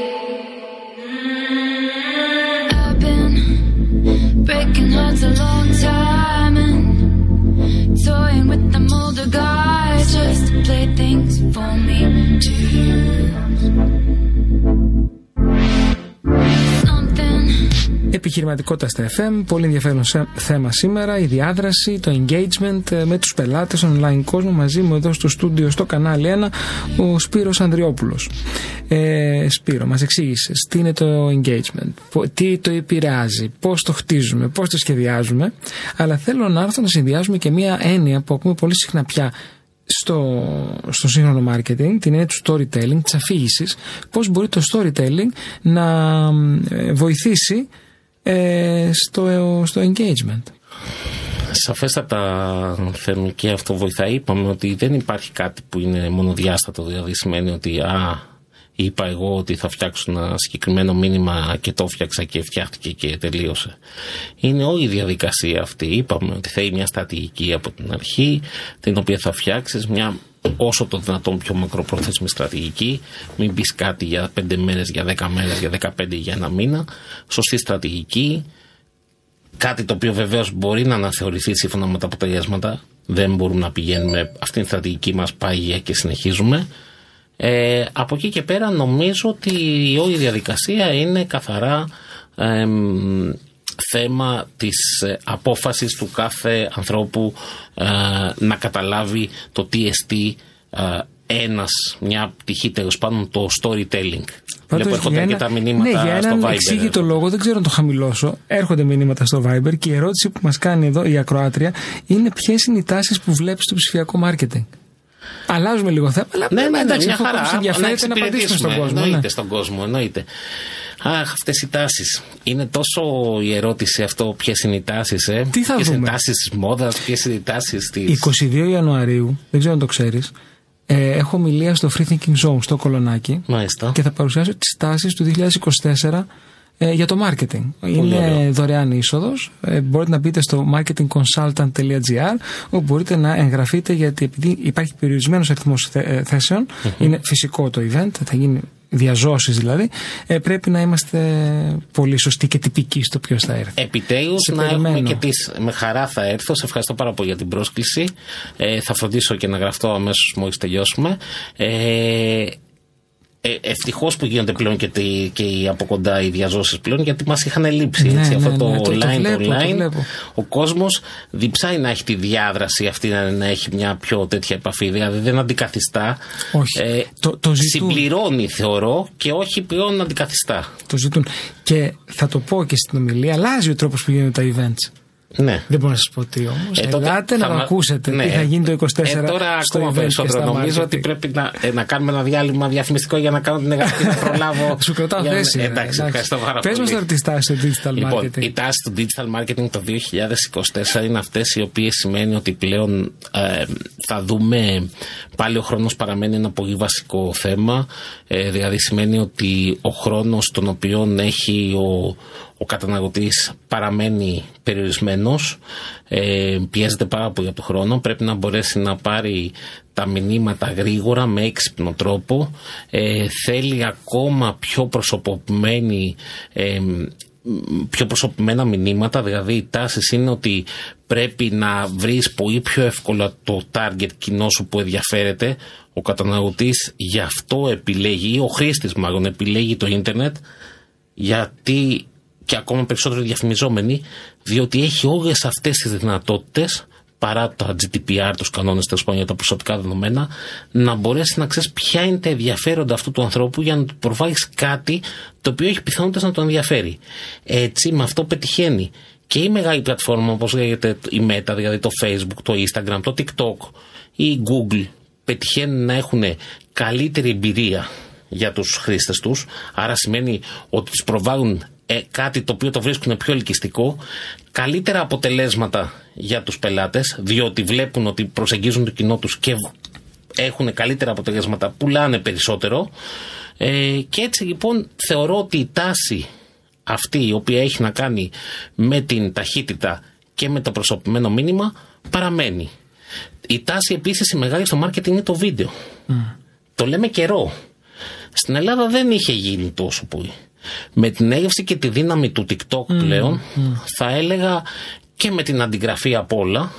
Επιχειρηματικότητα στα FM. Πολύ ενδιαφέρον θέμα σήμερα. Η διάδραση, το engagement ε, με τους πελάτες, τον online κόσμο. Μαζί μου εδώ στο στούντιο, στο κανάλι 1, ο Σπύρος Ανδριόπουλος. Ε, Σπύρο, μας εξήγησες τι είναι το engagement, τι το επηρεάζει, πώς το χτίζουμε, πώς το σχεδιάζουμε. Αλλά θέλω να έρθω να συνδυάζουμε και μία έννοια που ακούμε πολύ συχνά πια στο, στο σύγχρονο marketing, την έννοια του storytelling, της αφήγησης, πώς μπορεί το storytelling να ε, βοηθήσει ε, στο, στο engagement. Σαφέστατα θέλουμε και αυτό βοηθάει. Είπαμε ότι δεν υπάρχει κάτι που είναι μονοδιάστατο, δηλαδή σημαίνει ότι α, είπα εγώ ότι θα φτιάξω ένα συγκεκριμένο μήνυμα και το φτιάξα και φτιάχτηκε και τελείωσε. Είναι όλη η διαδικασία αυτή. Είπαμε ότι θέλει μια στρατηγική από την αρχή, την οποία θα φτιάξεις μια όσο το δυνατόν πιο μακροπρόθεσμη στρατηγική. Μην πεις κάτι για 5 μέρες, για 10 μέρες, για 15 για ένα μήνα. Σωστή στρατηγική. Κάτι το οποίο βεβαίως μπορεί να αναθεωρηθεί σύμφωνα με τα αποτελέσματα. Δεν μπορούμε να πηγαίνουμε αυτήν την στρατηγική μας πάγια και συνεχίζουμε. Ε, από εκεί και πέρα νομίζω ότι η όλη διαδικασία είναι καθαρά θέμα της ε, απόφασης του κάθε ανθρώπου ε, να καταλάβει το τι εστί ε, ένας, μια πτυχή τέλος πάντων το storytelling. Πάντως, Βλέπω έρχονται και τα μηνύματα ναι, για στο Viber. το λόγο, δεν ξέρω να το χαμηλώσω. Έρχονται μηνύματα στο Viber και η ερώτηση που μας κάνει εδώ η Ακροάτρια είναι ποιες είναι οι τάσεις που βλέπεις στο ψηφιακό marketing. Αλλάζουμε λίγο θέμα, αλλά ναι, ναι, εντάξει, μια χαρά. ενδιαφέρεται να, να απαντήσουμε στον κόσμο. Εννοείται ναι. στον κόσμο, εννοείται. Αχ, αυτές οι τάσεις. Είναι τόσο η ερώτηση αυτό, ποιες είναι οι τάσεις, ε. Τι θα ποιες δούμε. είναι οι τάσεις της μόδας, ποιες είναι οι τάσεις τη. 22 Ιανουαρίου, δεν ξέρω αν το ξέρεις, ε, έχω μιλία στο Free Thinking Zone στο Κολονάκι. Μάλιστα. Και θα παρουσιάσω τις τάσεις του 2024 ε, για το marketing. Είναι ωραίο. δωρεάν είσοδος. Ε, μπορείτε να μπείτε στο marketingconsultant.gr όπου μπορείτε να εγγραφείτε γιατί επειδή υπάρχει περιορισμένος αριθμός ε, θέσεων, είναι φυσικό το event, θα γίνει διαζώσεις δηλαδή, ε, πρέπει να είμαστε πολύ σωστοί και τυπικοί στο ποιος θα έρθει. Επιτέλου, να έχουμε και τις. Με χαρά θα έρθω. Σε ευχαριστώ πάρα πολύ για την πρόσκληση. Ε, θα φροντίσω και να γραφτώ αμέσως μόλις τελειώσουμε. Ε, ε, Ευτυχώς που γίνονται πλέον και, τη, και οι από κοντά οι διαζώσεις πλέον, γιατί μας είχαν λείψει. Ναι, έτσι, ναι, αυτό ναι, το το- το online βλέπω, to το online. βλέπω. Ο κόσμος διψάει να έχει τη διάδραση αυτή, να, να έχει μια πιο τέτοια επαφή. Δηλαδή δεν αντικαθιστά. Όχι. Ε, Το- το ζητούν. συμπληρώνει, θεωρώ, και όχι πλέον αντικαθιστά. Το ζητούν. Και θα το πω και στην ομιλία, αλλάζει ο τρόπος που γίνονται τα events. Ναι. Δεν μπορώ να σας πω τι όμως. Ε, τότε Ελάτε να θα το μα- ακούσετε ναι. τι θα γίνει το 24 Ε, τώρα στο ακόμα event και περισσότερο. στα Νομίζω marketing. ότι πρέπει να, ε, να κάνουμε ένα διάλειμμα διαφημιστικό για να κάνω την εργασία να προλάβω. Σου κρατάω για- θέση. ρε. Εντάξει, ευχαριστώ πάρα Πες πολύ. μας τώρα τη στάση στο digital Λοιπόν, marketing. η τάση του digital marketing το 2024 είναι αυτές οι οποίες σημαίνει ότι πλέον ε, θα δούμε πάλι ο χρόνος παραμένει ένα πολύ βασικό θέμα ε, δηλαδή σημαίνει ότι ο χρόνος τον οποίο έχει ο, ο καταναλωτής παραμένει περιορισμένος ε, πιέζεται πάρα πολύ από το χρόνο πρέπει να μπορέσει να πάρει τα μηνύματα γρήγορα με έξυπνο τρόπο ε, θέλει ακόμα πιο προσωποποιημένη ε, πιο προσωπημένα μηνύματα, δηλαδή οι τάσεις είναι ότι πρέπει να βρεις πολύ πιο εύκολα το target κοινό σου που ενδιαφέρεται. Ο καταναλωτής γι' αυτό επιλέγει, ή ο χρήστης μάλλον επιλέγει το ίντερνετ, γιατί και ακόμα περισσότερο διαφημιζόμενοι, διότι έχει όλες αυτές τις δυνατότητες παρά τα GDPR, τους κανόνες τέλος πάντων για τα προσωπικά δεδομένα, να μπορέσει να ξέρεις ποια είναι τα ενδιαφέροντα αυτού του ανθρώπου για να του προβάλλεις κάτι το οποίο έχει πιθανότητες να τον ενδιαφέρει. Έτσι, με αυτό πετυχαίνει και η μεγάλη πλατφόρμα όπως λέγεται η Meta, δηλαδή το Facebook, το Instagram, το TikTok ή η Google, πετυχαίνουν να έχουν καλύτερη εμπειρία για τους χρήστες τους, άρα σημαίνει ότι τους προβάλλουν ε, κάτι το οποίο το βρίσκουν πιο ελκυστικό, καλύτερα αποτελέσματα για τους πελάτες, διότι βλέπουν ότι προσεγγίζουν το κοινό τους και έχουν καλύτερα αποτελέσματα, πουλάνε περισσότερο ε, και έτσι λοιπόν θεωρώ ότι η τάση αυτή η οποία έχει να κάνει με την ταχύτητα και με το προσωπημένο μήνυμα παραμένει. Η τάση επίσης η μεγάλη στο marketing είναι το βίντεο. Το λέμε καιρό. Στην Ελλάδα δεν είχε γίνει τόσο πολύ. Με την έλευση και τη δύναμη του TikTok πλέον, θα έλεγα και με την αντιγραφή απ' όλα,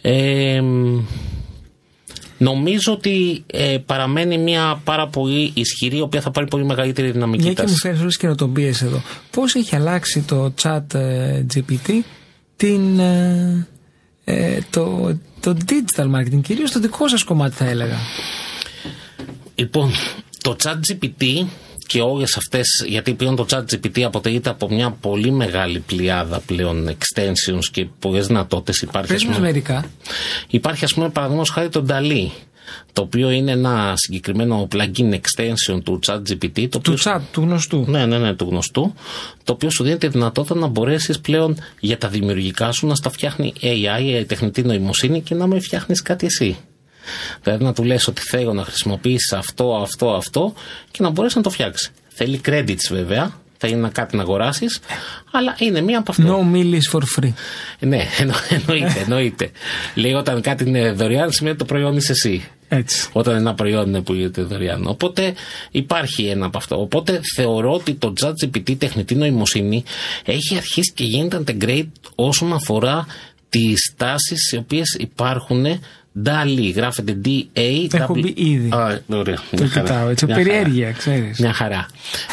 ε, νομίζω ότι ε, παραμένει μια πάρα πολύ ισχυρή, η οποία θα πάρει πολύ μεγαλύτερη δυναμική Μια και μου τάση. φέρνει όλες τις καινοτομίες εδώ. Πώς έχει αλλάξει το chat ε, GPT την, ε, ε, το, το digital marketing, κυρίως το δικό σας κομμάτι, θα έλεγα; Λοιπόν, το chat GPT και όλες αυτές, γιατί πλέον το chat GPT αποτελείται από μια πολύ μεγάλη πλειάδα πλέον extensions και πολλές δυνατότητες. Υπάρχει, Πες ας μας πούμε, μερικά. υπάρχει ας πούμε παραδείγματος χάρη το DALI, το οποίο είναι ένα συγκεκριμένο plugin extension του chat GPT, το Του οποίο chat, του γνωστού. ναι, ναι, ναι, του γνωστού, το οποίο σου δίνει τη δυνατότητα να μπορέσεις πλέον για τα δημιουργικά σου να στα φτιάχνει AI, η τεχνητή νοημοσύνη και να μην φτιάχνεις κάτι εσύ. Δηλαδή να του λες ότι θέλω να χρησιμοποιήσεις αυτό, αυτό, αυτό και να μπορέσει να το φτιάξει. Θέλει credits βέβαια, θα είναι κάτι να αγοράσεις, αλλά είναι μία από αυτό. No millies for free. Ναι, εννο, εννοείται, εννοείται. Λέει όταν κάτι είναι δωρεάν σημαίνει ότι το προϊόν είσαι εσύ. Έτσι. Όταν ένα προϊόν είναι που γίνεται δωρεάν. Οπότε υπάρχει ένα από αυτό. Οπότε θεωρώ ότι το ChatGPT τεχνητή νοημοσύνη έχει αρχίσει και γίνεται integrate όσον αφορά τις τάσεις οι οποίες υπάρχουν DALI, γράφεται D-A. Έχω μπει ήδη. Α, ωραία. Το Μια χαρά. κοιτάω έτσι. Μια χαρά. Περιέργεια, ξέρεις. Μια χαρά.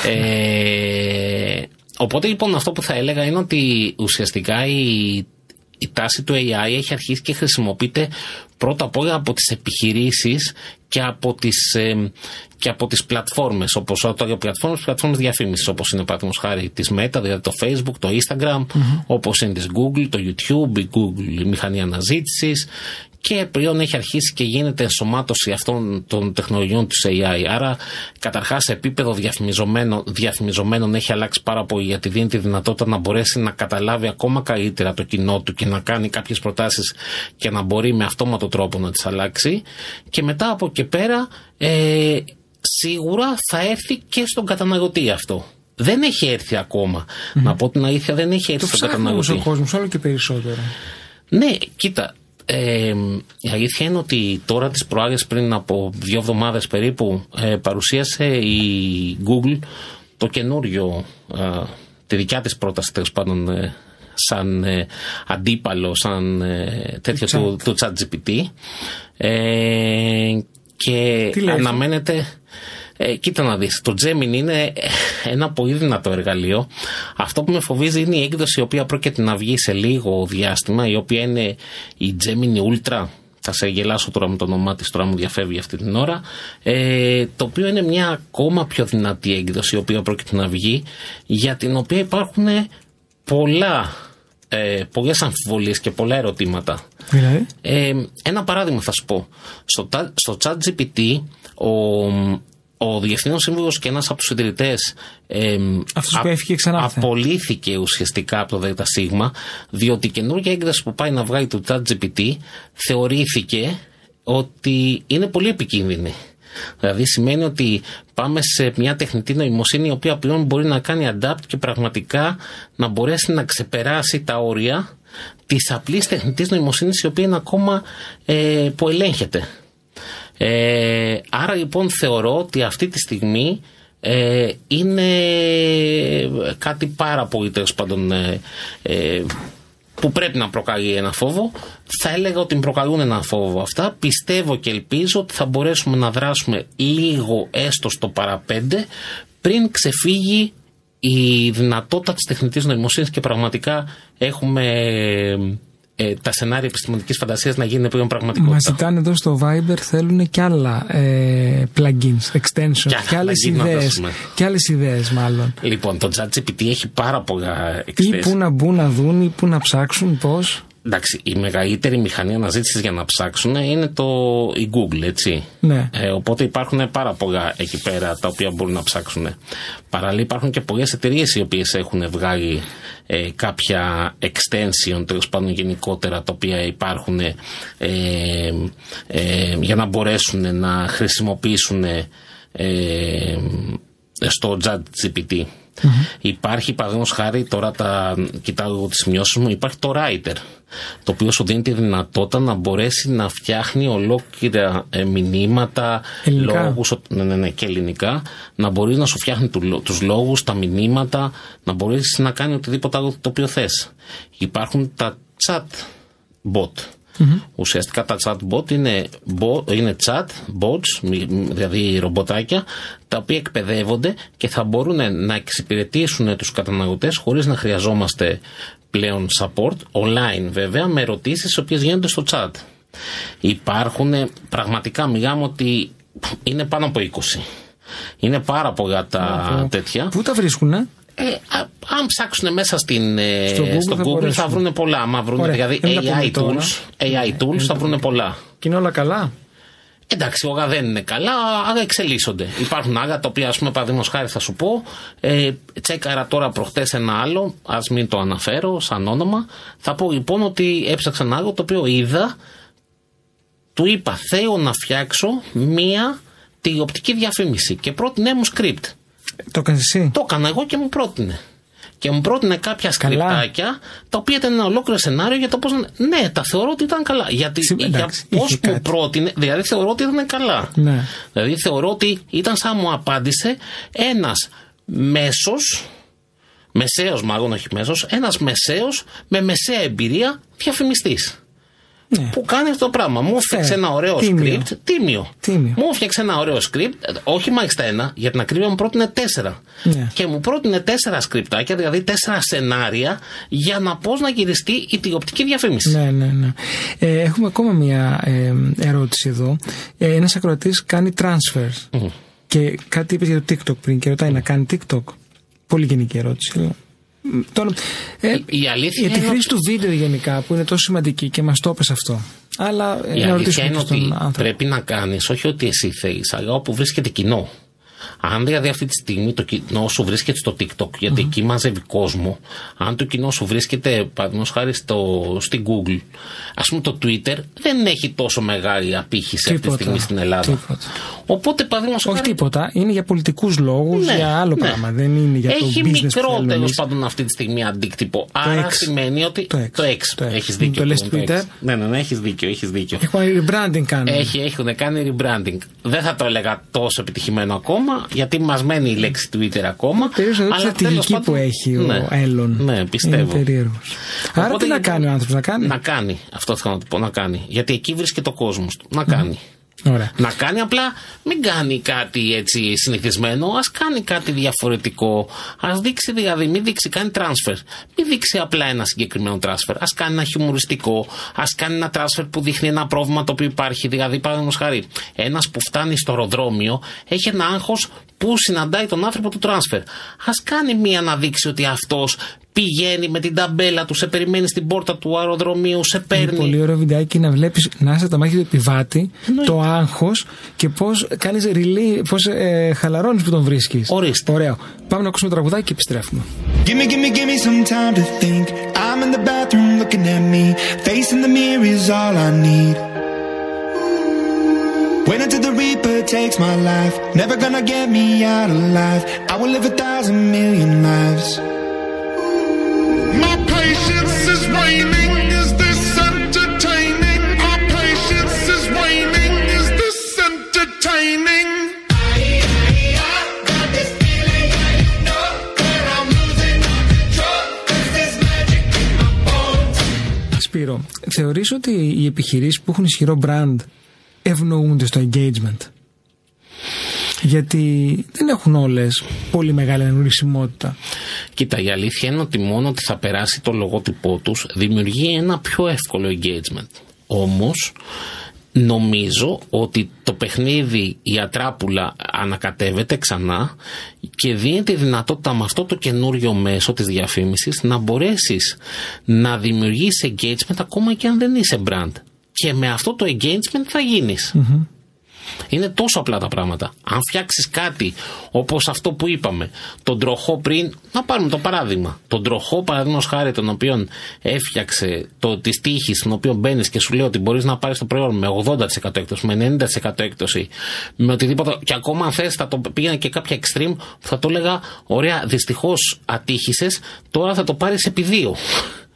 Ε, οπότε λοιπόν αυτό που θα έλεγα είναι ότι ουσιαστικά η, η τάση του AI έχει αρχίσει και χρησιμοποιείται πρώτα απ' όλα από τις επιχειρήσεις και από τις, ε, και από τις πλατφόρμες όπως όταν λέω πλατφόρμες, πλατφόρμες διαφήμισης όπως είναι παραδείγματος χάρη της Meta, δηλαδή το Facebook, το Instagram, όπως είναι της Google, το YouTube, η Google, η μηχανή αναζήτησης και πλέον έχει αρχίσει και γίνεται ενσωμάτωση αυτών των τεχνολογιών του AI. Άρα, καταρχάς, σε επίπεδο διαφημιζομένων, διαφημιζομένων έχει αλλάξει πάρα πολύ γιατί δίνει τη δυνατότητα να μπορέσει να καταλάβει ακόμα καλύτερα το κοινό του και να κάνει κάποιες προτάσεις και να μπορεί με αυτόματο τρόπο να τις αλλάξει. Και μετά από εκεί πέρα, ε, σίγουρα θα έρθει και στον καταναλωτή αυτό. Δεν έχει έρθει ακόμα. Να πω την αλήθεια, δεν έχει έρθει Το στον ψάχνει όμως καταναλωτή. ο κόσμος όλο και περισσότερο. Ναι, κοίτα. Ε, η αλήθεια είναι ότι τώρα τις προάλλες πριν από δύο εβδομάδες περίπου ε, παρουσίασε η Google το καινούριο, ε, τη δικιά της πρόταση τέλος πάντων ε, σαν ε, αντίπαλο, σαν ε, τέτοιο του, του ChatGPT. Ε, και Τι λέει; αναμένεται Ε, κοίτα να δεις, το Gemini είναι ένα πολύ δυνατό εργαλείο. Αυτό που με φοβίζει είναι η έκδοση η οποία πρόκειται να βγει σε λίγο διάστημα, η οποία είναι η Gemini Ultra. Θα σε γελάσω τώρα με το όνομά της, τώρα μου διαφεύγει αυτή την ώρα. Ε, το οποίο είναι μια ακόμα πιο δυνατή έκδοση, η οποία πρόκειται να βγει, για την οποία υπάρχουν πολλά ε, πολλές αμφιβολίες και πολλά ερωτήματα. Δηλαδή; Ε, ένα παράδειγμα θα σου πω. Στο, στο chat GPT ο, ο διευθύνων σύμβουλος και ένας από τους ιδρυτές ε, Αυτός που έφυγε ξανά. απολύθηκε ουσιαστικά από το ΔΣ διότι η καινούργια έκδοση που πάει να βγάλει του chat GPT θεωρήθηκε ότι είναι πολύ επικίνδυνη. Δηλαδή σημαίνει ότι πάμε σε μια τεχνητή νοημοσύνη η οποία πλέον μπορεί να κάνει adapt και πραγματικά να μπορέσει να ξεπεράσει τα όρια της απλής τεχνητής νοημοσύνης η οποία είναι ακόμα ε, που ελέγχεται. Ε, άρα λοιπόν θεωρώ ότι αυτή τη στιγμή ε, είναι κάτι πάρα πολύ τέλος πάντων ε, ε, που πρέπει να προκαλεί ένα φόβο. Θα έλεγα ότι προκαλούν ένα φόβο αυτά. Πιστεύω και ελπίζω ότι θα μπορέσουμε να δράσουμε λίγο έστω στο παραπέντε πριν ξεφύγει η δυνατότητα της τεχνητής νοημοσύνης και πραγματικά έχουμε ε, τα σενάρια επιστημονικής φαντασίας να γίνουν πλέον πραγματικότητα. Μας ζητάνε εδώ στο Viber θέλουν και άλλα ε, plugins, extensions και, και άλλες ιδέες. Και άλλες ιδέες μάλλον. Λοιπόν, το ChatGPT έχει πάρα πολλά extensions. Ή που να μπουν να δουν ή που να ψάξουν, πώς. Εντάξει, η μεγαλύτερη μηχανή αναζήτησης για να ψάξουν είναι το, η Google, έτσι. Ναι. Ε, οπότε υπάρχουν πάρα πολλά εκεί πέρα τα οποία μπορούν να ψάξουν. Παράλληλα υπάρχουν και πολλές εταιρείες οι οποίες έχουν βγάλει ε, κάποια extension, τέλος πάντων γενικότερα, τα οποία υπάρχουν ε, ε, για να μπορέσουν να χρησιμοποιήσουν ε, στο ChatGPT. Mm-hmm. Υπάρχει, παραδείγματος χάρη, τώρα τα κοιτάω εγώ τις σημειώσει μου, υπάρχει το Writer. Το οποίο σου δίνει τη δυνατότητα να μπορέσει να φτιάχνει ολόκληρα ε, μηνύματα, λόγους. Ναι, ναι, ναι, και ελληνικά. Να μπορείς να σου φτιάχνει τους λόγους, τα μηνύματα, να μπορείς να κάνει οτιδήποτε άλλο το οποίο θες. Υπάρχουν τα chat bot Mm-hmm. Ουσιαστικά τα chatbot είναι, είναι chat, bots, δηλαδή ρομποτάκια, τα οποία εκπαιδεύονται και θα μπορούν να εξυπηρετήσουν τους καταναλωτές χωρίς να χρειαζόμαστε πλέον support, online βέβαια, με ερωτήσεις οι οποίες γίνονται στο chat. Υπάρχουν, πραγματικά μιλάμε ότι είναι πάνω από 20. Είναι πάρα πολλά τα τέτοια. Πού τα βρίσκουν, ε, αν ψάξουν μέσα στην, ε, στο Google, στο θα, Google θα βρουν πολλά. Άμα βρουν δηλαδή AI tools, AI tools θα βρουν πολλά. Και είναι όλα καλά; Εντάξει, όλα δεν είναι καλά, αλλά εξελίσσονται. Υπάρχουν άλλα τα οποία, ας πούμε, παραδείγματος χάρη θα σου πω, ε, τσέκαρα τώρα προχτές ένα άλλο, ας μην το αναφέρω σαν όνομα. Θα πω λοιπόν ότι έψαξα ένα άλλο το οποίο είδα, του είπα θέλω να φτιάξω μία τηλεοπτική διαφήμιση και πρότεινε μου script. Το έκανες εσύ; Το έκανα εγώ και μου πρότεινε. Και μου πρότεινε κάποια σκριπτάκια τα οποία ήταν ένα ολόκληρο σενάριο για το πώ. Ναι, τα θεωρώ ότι ήταν καλά. Γιατί για πώς μου πρότεινε. Δηλαδή θεωρώ ότι ήταν καλά. Ναι. Δηλαδή θεωρώ ότι ήταν σαν μου απάντησε ένας μέσος. Μεσαίος, μάλλον όχι μέσος, ένας μεσαίος με μεσαία εμπειρία διαφημιστής ναι. που κάνει αυτό το πράγμα. Μου έφτιαξε ένα ωραίο τίμιο. script. Τίμιο. τίμιο. Μου έφτιαξε ένα ωραίο script, όχι μάλιστα ένα, για την ακρίβεια μου πρότεινε τέσσερα. Ναι. Και μου πρότεινε τέσσερα σκριπτάκια, δηλαδή τέσσερα σενάρια, για να πώς να γυριστεί η τηλεοπτική διαφήμιση. Ναι, ναι, ναι. Ε, έχουμε ακόμα μια ε, ερώτηση εδώ. Ε, ένας ακροατής κάνει transfers. Mm. Και κάτι είπες για το TikTok πριν και ρωτάει mm. να κάνει TikTok. Πολύ γενική ερώτηση. Τώρα, ε, η αλήθεια για τη χρήση του βίντεο γενικά που είναι τόσο σημαντική και μας το έπεσε αυτό. Αλλά η να αλήθεια είναι ότι πρέπει να κάνεις όχι ότι εσύ θέλεις, αλλά όπου βρίσκεται κοινό. Αν δηλαδή αυτή τη στιγμή το κοινό σου βρίσκεται στο TikTok, γιατί εκεί μαζεύει κόσμο, αν το κοινό σου βρίσκεται, παραδείγματος χάρη στο, στην Google, ας πούμε το Twitter δεν έχει τόσο μεγάλη απήχηση αυτή τη στιγμή στην Ελλάδα. Τίποτα. Οπότε παραδείγματος Όχι τίποτα, είναι για πολιτικούς λόγους, ναι, για άλλο ναι. πράγμα. Δεν είναι για έχει το business μικρό τέλος πάντων αυτή τη στιγμή αντίκτυπο. Το Άρα X. σημαίνει ότι. Το X. Το X. Το Έχεις δίκιο. Το λες Twitter. Ναι, ναι, ναι, έχεις δίκιο. Έχεις δίκιο. Έχουν rebranding κάνει. Έχει, έχουν κάνει rebranding. Δεν θα το έλεγα τόσο επιτυχημένο ακόμα, γιατί μας μένει η λέξη Twitter ακόμα. Περίεργο τη στρατηγική που έχει ο ναι, Έλλον. Ναι, πιστεύω. Είναι Άρα τι να κάνει ο άνθρωπος, να κάνει; Να κάνει. Αυτό θέλω να του πω, να κάνει. Γιατί εκεί βρίσκεται ο κόσμος του. Να κάνει. Ωραία. Να κάνει απλά, μην κάνει κάτι έτσι συνηθισμένο, ας κάνει κάτι διαφορετικό. Α δείξει δηλαδή, μην δείξει, κάνει transfer. Μην δείξει απλά ένα συγκεκριμένο transfer. Α κάνει ένα χιουμοριστικό, ας κάνει ένα transfer που δείχνει ένα πρόβλημα το οποίο υπάρχει. Δηλαδή, παραδείγματος χάρη, ένας που φτάνει στο αεροδρόμιο έχει ένα άγχος που συναντάει τον άνθρωπο του transfer. Α κάνει μία να δείξει ότι αυτός πηγαίνει με την ταμπέλα του, σε περιμένει στην πόρτα του αεροδρομίου, σε παίρνει. Είναι πολύ ωραίο βιντεάκι να βλέπεις να είσαι τα μάτια του επιβάτη, το άγχος και πώς κάνεις ρηλί, πώς ε, χαλαρώνεις που τον βρίσκεις. Ορίστε. Ωραίο. Πάμε να ακούσουμε τραγουδάκι και επιστρέφουμε. Give me, give me, give me some time to think. I'm in the bathroom looking at me. Facing the mirror is all I need. Wait until the Reaper takes my life. Never gonna get me out alive. I will live a thousand million lives. Σπύρο, θεωρείς ότι οι επιχειρήσεις που έχουν ισχυρό brand ευνοούνται στο engagement; Γιατί δεν έχουν όλες πολύ μεγάλη αναγνωρισιμότητα. Κοίτα, η αλήθεια είναι ότι μόνο ότι θα περάσει το λογότυπό τους δημιουργεί ένα πιο εύκολο engagement. Όμως, νομίζω ότι το παιχνίδι η ατράπουλα ανακατεύεται ξανά και δίνει τη δυνατότητα με αυτό το καινούριο μέσο της διαφήμισης να μπορέσεις να δημιουργήσεις engagement ακόμα και αν δεν είσαι brand. Και με αυτό το engagement θα γίνεις. Είναι τόσο απλά τα πράγματα. Αν φτιάξεις κάτι όπως αυτό που είπαμε, τον τροχό πριν, να πάρουμε το παράδειγμα. Τον τροχό, παραδείγματος χάρη, τον οποίο έφτιαξε το, τη τύχη, στον οποίο μπαίνεις και σου λέει ότι μπορείς να πάρεις το προϊόν με 80% έκπτωση, με 90% έκπτωση, με οτιδήποτε. Και ακόμα αν θες, θα το πήγαινε και κάποια extreme, θα το έλεγα, ωραία, δυστυχώς ατύχησες, τώρα θα το πάρεις επί δύο.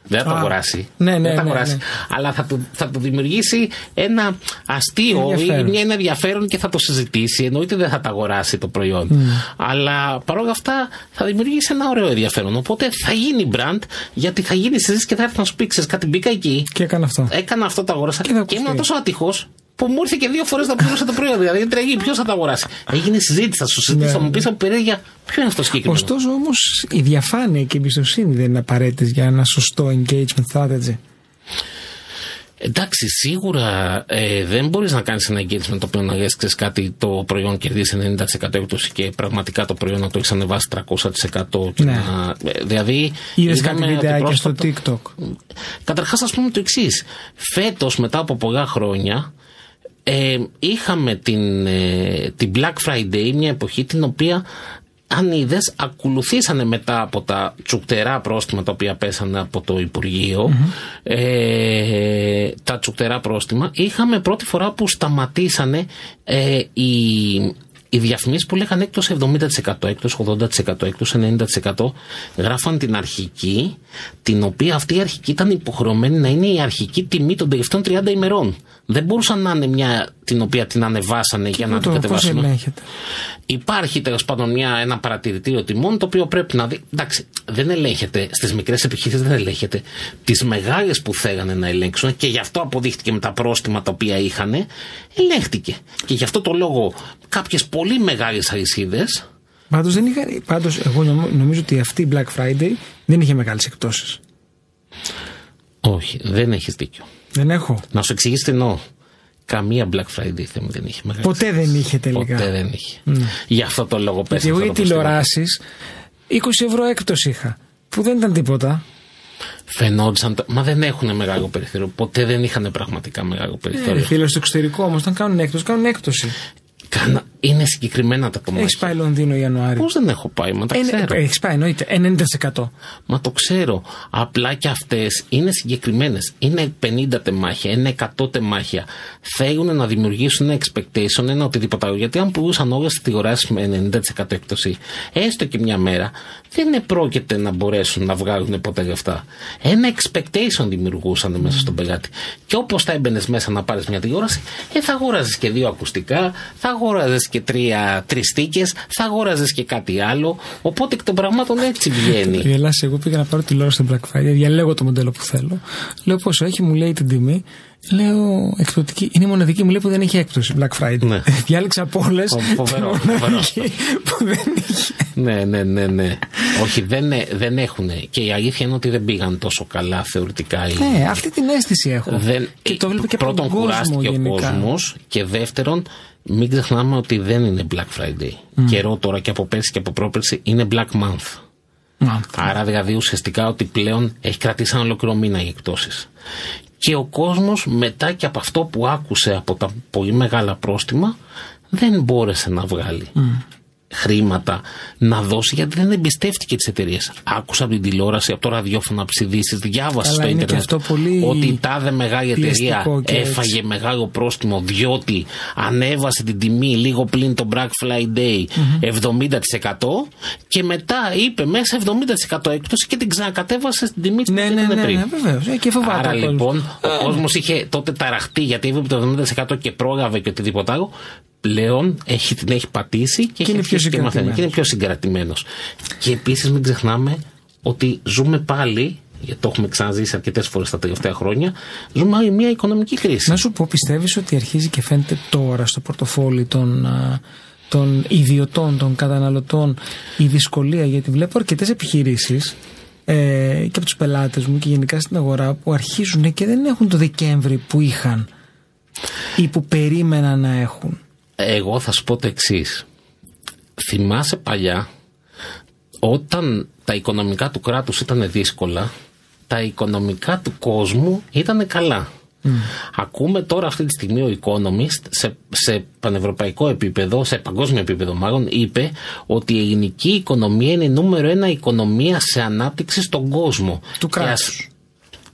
Δεν θα το Α, αγοράσει. ναι, ναι, Δεν θα ναι, αγοράσει. ναι. Αλλά θα του, θα του δημιουργήσει ένα αστείο ή Ενδιαφέρον. μια, ένα ενδιαφέρον και θα το συζητήσει. Εννοείται δεν θα τα αγοράσει το προϊόν. Αλλά παρόλα αυτά θα δημιουργήσει ένα ωραίο ενδιαφέρον. Οπότε θα γίνει brand γιατί θα γίνει συζήτηση και θα έρθει να σου πει: Ξέρεις κάτι, μπήκα εκεί. Και έκανα αυτό. Έκανα αυτό, το αγόρασα. Και Και, θα ήμουν ακουστεί. τόσο ατυχώ που μου ήρθε και δύο φορές να πλήρωσα το προϊόν. Δηλαδή είναι τραγή. Ποιος θα το αγοράσει. Έγινε συζήτηση, θα σου συζητήσει, θα μου πεις από περίεργεια ποιο είναι αυτό το συγκεκριμένο. Ωστόσο όμως η διαφάνεια και η εμπιστοσύνη δεν είναι απαραίτητες για ένα σωστό engagement strategy. Εντάξει, σίγουρα ε, δεν μπορείς να κάνεις ένα engagement το οποίο να λες, ξέρεις κάτι, το προϊόν κερδίσει 90% έκπτωση και πραγματικά το προϊόν να το έχεις ανεβάσει 300%. Και Ναι. να, ε, δηλαδή. Είδες είδαμε κάτι ότι βιντεάκια στο πρόσφατα- TikTok; Καταρχάς ας πούμε το εξής. Φέτος μετά από πολλά χρόνια ε, είχαμε την, ε, την Black Friday, μια εποχή την οποία αν είδε, ακολουθήσανε μετά από τα τσουκτερά πρόστιμα τα οποία πέσανε από το υπουργειο ε, τα τσουκτερά πρόστιμα, είχαμε πρώτη φορά που σταματήσανε ε, οι, οι διαφημίσεις που λέγανε έκτος 70%, έκτος 80%, έκτος 90% γράφαν την αρχική, την οποία αυτή η αρχική ήταν υποχρεωμένη να είναι η αρχική τιμή των τελευταίων 30 ημερών. Δεν μπορούσαν να είναι μια την οποία την ανεβάσανε για να την Το πώ κατεβάσουν. ελέγχεται. Υπάρχει τέλος πάντων μια, ένα παρατηρητήριο τιμών το οποίο πρέπει να δει. Εντάξει, δεν ελέγχεται. Στις μικρές επιχειρήσει δεν ελέγχεται. Τις μεγάλες που θέλανε να ελέγξουν και γι' αυτό αποδείχτηκε με τα πρόστιμα τα οποία είχαν, ελέγχτηκε. Και γι' αυτό το λόγο κάποιες πολύ μεγάλες αλυσίδε. Πάντως δεν είχα. Πάντως, εγώ νομ- νομίζω ότι αυτή η Black Friday δεν είχε μεγάλες εκπτώσεις. Όχι, δεν έχεις δίκιο. Δεν έχω. Να σου εξηγήσω τι εννοώ. Καμία Black Friday θέμα δεν είχε μεγάλη Ποτέ δεν είχε τελικά. Ποτέ δεν είχε. Γι' αυτό το λόγο Γιατί πέσανε. εγώ αυτά οι τα πρόστιμα. τηλεοράσεις 20 ευρώ έκπτωση είχα. Που δεν ήταν τίποτα. Φαινόντουσαν. το- Μα δεν έχουν μεγάλο περιθώριο. Ποτέ δεν είχαν πραγματικά μεγάλο Ε, περιθώριο. φίλε στο εξωτερικό όμως, όταν κάνουν έκπτωση, κάνουν έκπτωση. Κάνα... Είναι συγκεκριμένα τα κομμάτια. Έχεις πάει Λονδίνο Ιανουάριο. Πώς δεν έχω πάει, μα τα ξέρω. Έχεις πάει, εννοείται. 90%. Μα το ξέρω. Απλά και αυτές είναι συγκεκριμένες. Είναι 50 τεμάχια, είναι 100 τεμάχια. Θέλουν να δημιουργήσουν ένα expectation, ένα οτιδήποτε άλλο. Γιατί αν πουλούσαν όλες τις τηλεοράσει με 90% έκπτωση, έστω και μια μέρα, δεν πρόκειται να μπορέσουν να βγάλουν ποτέ λεφτά. Ένα expectation δημιουργούσαν μέσα στον πελάτη. Και όπως θα έμπαινες μέσα να πάρεις μια τηλεόραση, ε, θα αγόραζες και δύο ακουστικά, θα αγόραζες και τρία τριστίκε, θα αγόραζες και κάτι άλλο. Οπότε εκ των πραγμάτων έτσι βγαίνει. Γελάσει, εγώ πήγα να πάρω τηλεόραση στην Black Friday, διαλέγω το μοντέλο που θέλω. Λέω πόσο έχει, μου λέει την τιμή. Λέω εκπτωτική. Είναι η μοναδική μου λέει που δεν έχει έκπτωση. Black Friday. Ναι. Διάλεξα από όλες. Φοβερό, φοβερό. που δεν είχε. Ναι, ναι, ναι, ναι. Όχι, δεν, δεν έχουν. Και η αλήθεια είναι ότι δεν πήγαν τόσο καλά θεωρητικά. οι- Ναι, αυτή την αίσθηση έχω. Δεν, και το βλέπω και από πρώτον, τον κόσμο κουράστηκε ο γενικά. κόσμος. Και δεύτερον, μην ξεχνάμε ότι δεν είναι Black Friday. Καιρό τώρα και από πέρσι και από πρόπερσι είναι Black Month. Μα, Άρα δηλαδή ουσιαστικά ότι πλέον έχει κρατήσει ένα ολόκληρο μήνα οι εκτόσει. Και ο κόσμος μετά και από αυτό που άκουσε από τα πολύ μεγάλα πρόστιμα δεν μπόρεσε να βγάλει χρήματα να δώσει γιατί δεν εμπιστεύτηκε τις εταιρείες. Άκουσα από την τηλεόραση, από το ραδιόφωνο, από τις ειδήσεις, διάβασα Καλά, στο είναι ίντερνετ και αυτό πολύ ότι η τάδε μεγάλη εταιρεία πιεστικό και έτσι. έφαγε μεγάλο πρόστιμο διότι ανέβασε την τιμή λίγο πριν το Black Friday 70% και μετά είπε μέσα 70% έκπτωση και την ξανακατέβασε στην τιμή της Ναι, που ναι, ήταν ναι, πριν. ναι, βεβαίως. Ε, και φοβάται. Άρα ο κόσμος. λοιπόν ο Ε, κόσμος είχε τότε ταραχτεί γιατί έβλεπε το 70% και πρόλαβε και οτιδήποτε άλλο. Πλέον έχει, την έχει πατήσει και, έχει είναι πιο αρχίσει και μαθαίνει. Και είναι πιο συγκρατημένος. Και επίσης μην ξεχνάμε ότι ζούμε πάλι, γιατί το έχουμε ξαναζήσει αρκετές φορές τα τελευταία χρόνια, ζούμε άλλη μια οικονομική κρίση. Να σου πω, πιστεύεις ότι αρχίζει και φαίνεται τώρα στο πορτοφόλι των, α, των ιδιωτών, των καταναλωτών η δυσκολία, γιατί βλέπω αρκετές επιχειρήσεις ε, και από τους πελάτες μου και γενικά στην αγορά που αρχίζουν και δεν έχουν το Δεκέμβρη που είχαν ή που περίμεναν να έχουν. Εγώ θα σου πω το εξής. Θυμάσαι παλιά, όταν τα οικονομικά του κράτους ήταν δύσκολα, τα οικονομικά του κόσμου ήταν καλά. Ακούμε τώρα αυτή τη στιγμή ο Economist σε, σε πανευρωπαϊκό επίπεδο, σε παγκόσμιο επίπεδο μάλλον, είπε ότι η ελληνική οικονομία είναι η νούμερο ένα οικονομία σε ανάπτυξη στον κόσμο. Του Και κράτους.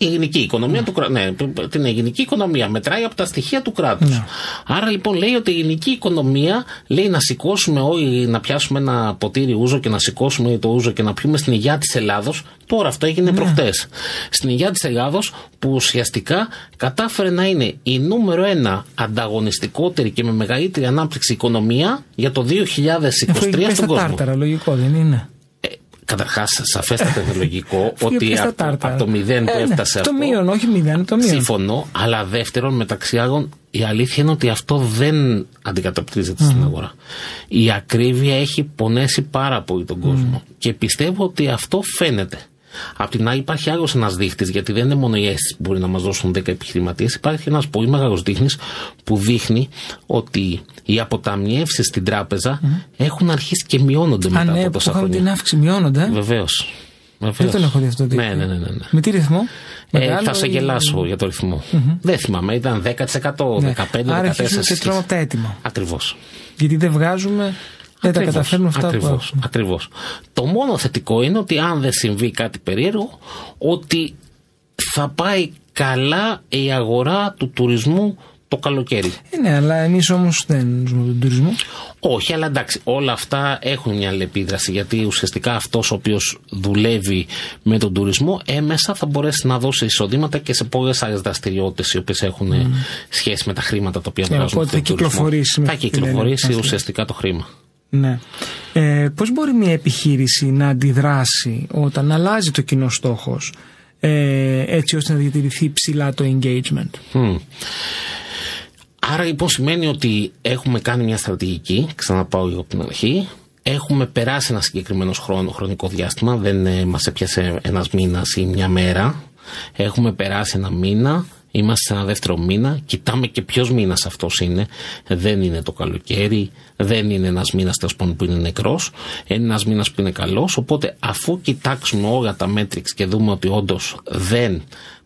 Ας- η ελληνική οικονομία του κράτους. Ναι, την ελληνική οικονομία μετράει από τα στοιχεία του κράτους. Ναι. Άρα λοιπόν λέει ότι η ελληνική οικονομία λέει να σηκώσουμε όλοι, να πιάσουμε ένα ποτήρι ούζο και να σηκώσουμε το ούζο και να πιούμε στην υγειά της Ελλάδος. Τώρα αυτό έγινε Ναι. προχτές. Στην υγειά της Ελλάδος που ουσιαστικά κατάφερε να είναι η νούμερο ένα ανταγωνιστικότερη και με μεγαλύτερη ανάπτυξη οικονομία για το 2023 Αφού έχει πέσει στον στα κόσμο. τάρταρα, λογικό δεν είναι; Ε, Καταρχάς, σαφέστατα είναι λογικό Αφού ότι έχει πέσει στα από, τάρταρα. από το μηδέν που Ε, ναι, έφτασε Το αυτό. μείον, όχι μηδέν, το μείον. Συμφωνώ, αλλά δεύτερον, μεταξύ άλλων, η αλήθεια είναι ότι αυτό δεν αντικατοπτρίζεται στην αγορά. Η ακρίβεια έχει πονέσει πάρα πολύ τον κόσμο. Και πιστεύω ότι αυτό φαίνεται. Απ' την άλλη, υπάρχει άλλο ένας δείχτης, γιατί δεν είναι μόνο οι αίσθηση που μπορεί να μας δώσουν 10 επιχειρηματίες. Υπάρχει ένας πολύ μεγάλος δείχνης που δείχνει ότι οι αποταμιεύσεις στην τράπεζα έχουν αρχίσει και μειώνονται μετά Α, ναι, από που τόσα είχαμε χρόνια. την αύξηση μειώνονται. ε. Βεβαίως. Δεν τον έχω δει αυτό το Ναι, δείκτη. ναι, ναι. ναι, ναι. Με τι ρυθμό; Ε, Μεγάλο θα σε ή- γελάσω για το ρυθμο Δεν θυμάμαι, ήταν 10%, Ναι. 15%, Άρα 14%. αρχίζουμε και τρώμε από τα έτοιμα. Ακριβώς. Γιατί δεν βγάζουμε, δεν τα καταφέρνουμε αυτά που ακριβώς, έχουμε. ακριβώς. Το μόνο θετικό είναι ότι αν δεν συμβεί κάτι περίεργο, ότι θα πάει καλά η αγορά του τουρισμού το καλοκαίρι. Ε, ναι, αλλά εμείς όμως δεν ζούμε τον τουρισμό. Όχι, αλλά εντάξει, όλα αυτά έχουν μια αλληλεπίδραση γιατί ουσιαστικά αυτός ο οποίος δουλεύει με τον τουρισμό έμεσα θα μπορέσει να δώσει εισοδήματα και σε πολλές άλλες δραστηριότητες οι οποίες έχουν σχέση με τα χρήματα τα οποία Ναι, βγάζουν. οπότε από τον θα τουρισμό. κυκλοφορήσει με Θα αυτή την κυκλοφορήσει έννοια. ουσιαστικά το χρήμα. Ναι. Ε, Πώς μπορεί μια επιχείρηση να αντιδράσει όταν αλλάζει το κοινό στόχος ε, έτσι ώστε να διατηρηθεί ψηλά το engagement; Μμ. Άρα λοιπόν σημαίνει ότι έχουμε κάνει μια στρατηγική, ξαναπάω λίγο από την αρχή, έχουμε περάσει ένα συγκεκριμένος χρόνο, χρονικό διάστημα, δεν ε, μας έπιασε ένας μήνας ή μια μέρα, έχουμε περάσει ένα μήνα, είμαστε σε ένα δεύτερο μήνα, κοιτάμε και ποιος μήνας αυτός είναι, δεν είναι το καλοκαίρι, δεν είναι ένας μήνας τέλος πάντων που είναι νεκρός, είναι ένας μήνας που είναι καλός, οπότε αφού κοιτάξουμε όλα τα metrics και δούμε ότι όντως δεν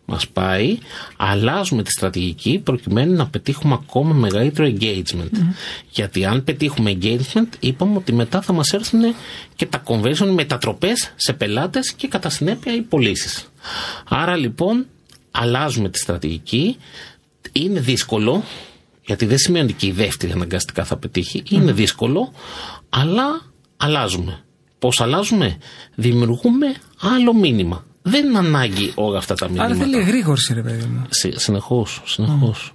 μας πάει, αλλάζουμε τη στρατηγική προκειμένου να πετύχουμε ακόμα μεγαλύτερο engagement. Γιατί αν πετύχουμε engagement, είπαμε ότι μετά θα μας έρθουν και τα conversion, οι μετατροπές σε πελάτες και κατά συνέπεια οι πωλήσεις. Άρα λοιπόν αλλάζουμε τη στρατηγική, είναι δύσκολο, γιατί δεν σημαίνει ότι και η δεύτερη αναγκαστικά θα πετύχει, είναι δύσκολο, αλλά αλλάζουμε. Πώς αλλάζουμε, δημιουργούμε άλλο μήνυμα. Δεν είναι ανάγκη όλα αυτά τα μηνύματα. Άρα θέλει εγρήγορση, ρε παιδί μου. Συνεχώς, συνεχώς.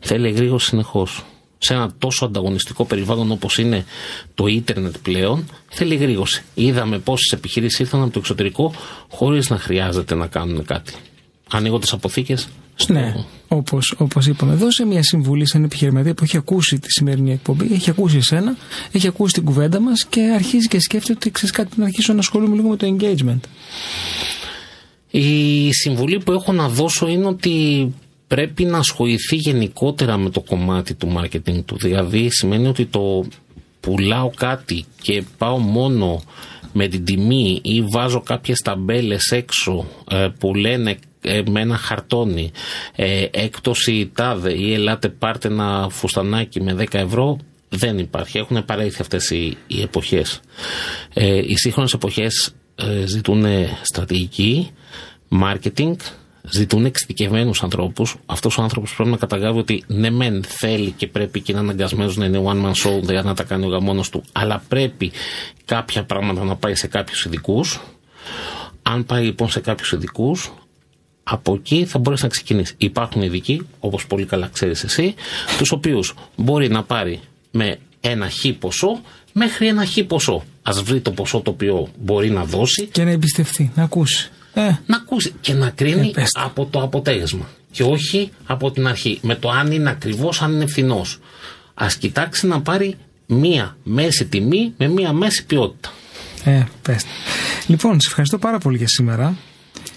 Θέλει γρήγορα συνεχώς. Σε ένα τόσο ανταγωνιστικό περιβάλλον όπως είναι το ίντερνετ πλέον, θέλει γρήγορση. Είδαμε πόσες επιχειρήσεις ήρθαν από το εξωτερικό χωρίς να χρειάζεται να κάνουν κάτι. Ανοίγω τις αποθήκες, στο- Ναι, όπως όπως είπαμε, δώσε μια συμβουλή σε έναν επιχειρηματία που έχει ακούσει τη σημερινή εκπομπή, έχει ακούσει εσένα, έχει ακούσει την κουβέντα μας και αρχίζει και σκέφτεται ότι ξέρεις κάτι να αρχίσω να ασχολούμαι λίγο με το engagement. Η συμβουλή που έχω να δώσω είναι ότι πρέπει να ασχοληθεί γενικότερα με το κομμάτι του marketing του. Δηλαδή σημαίνει ότι το πουλάω κάτι και πάω μόνο με την τιμή ή βάζω κάποιες ταμπέλες έξω ε, που λένε ε, με ένα χαρτόνι ε, έκπτωση τάδε ή ελάτε πάρτε ένα φουστανάκι με 10 ευρώ δεν υπάρχει. Έχουν παρέλθει αυτές οι, οι εποχές. Ε, οι σύγχρονες εποχές ε, ζητούν στρατηγική, marketing, ζητούν εξειδικευμένους ανθρώπους. Αυτός ο άνθρωπος πρέπει να καταλάβει ότι ναι, μεν θέλει και πρέπει και είναι αναγκασμένος να είναι one man show, δηλαδή να τα κάνει ο γαμόνο του, αλλά πρέπει κάποια πράγματα να πάει σε κάποιους ειδικούς. Αν πάει λοιπόν σε κάποιους ειδικούς, από εκεί θα μπορέσει να ξεκινήσει. Υπάρχουν ειδικοί, όπως πολύ καλά ξέρεις εσύ, τους οποίους μπορεί να πάρει με ένα χ ποσό μέχρι ένα χ ποσό. Α βρει το ποσό το οποίο μπορεί να δώσει Και να εμπιστευτεί, να ακούσει. Ε, να ακούσει και να κρίνει Ε, πες το. από το αποτέλεσμα. Και όχι από την αρχή. Με το αν είναι ακριβώς, αν είναι φθηνός. Α κοιτάξει να πάρει μία μέση τιμή με μία μέση ποιότητα. ε, πες. Λοιπόν, σε ευχαριστώ πάρα πολύ για σήμερα.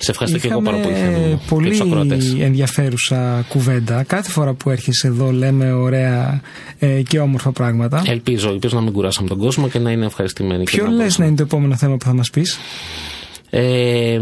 Σε ευχαριστώ και εγώ πάρα πολύ. Είχαμε Θέμη μου, και πολύ τους ακροατές. ενδιαφέρουσα κουβέντα. Κάθε φορά που έρχεσαι εδώ λέμε ωραία ε, και όμορφα πράγματα. Ελπίζω, ελπίζω να μην κουράσαμε τον κόσμο και να είναι ευχαριστημένοι. και Ποιο να λες δώσουν. να είναι το επόμενο θέμα που θα μας πεις; Ε,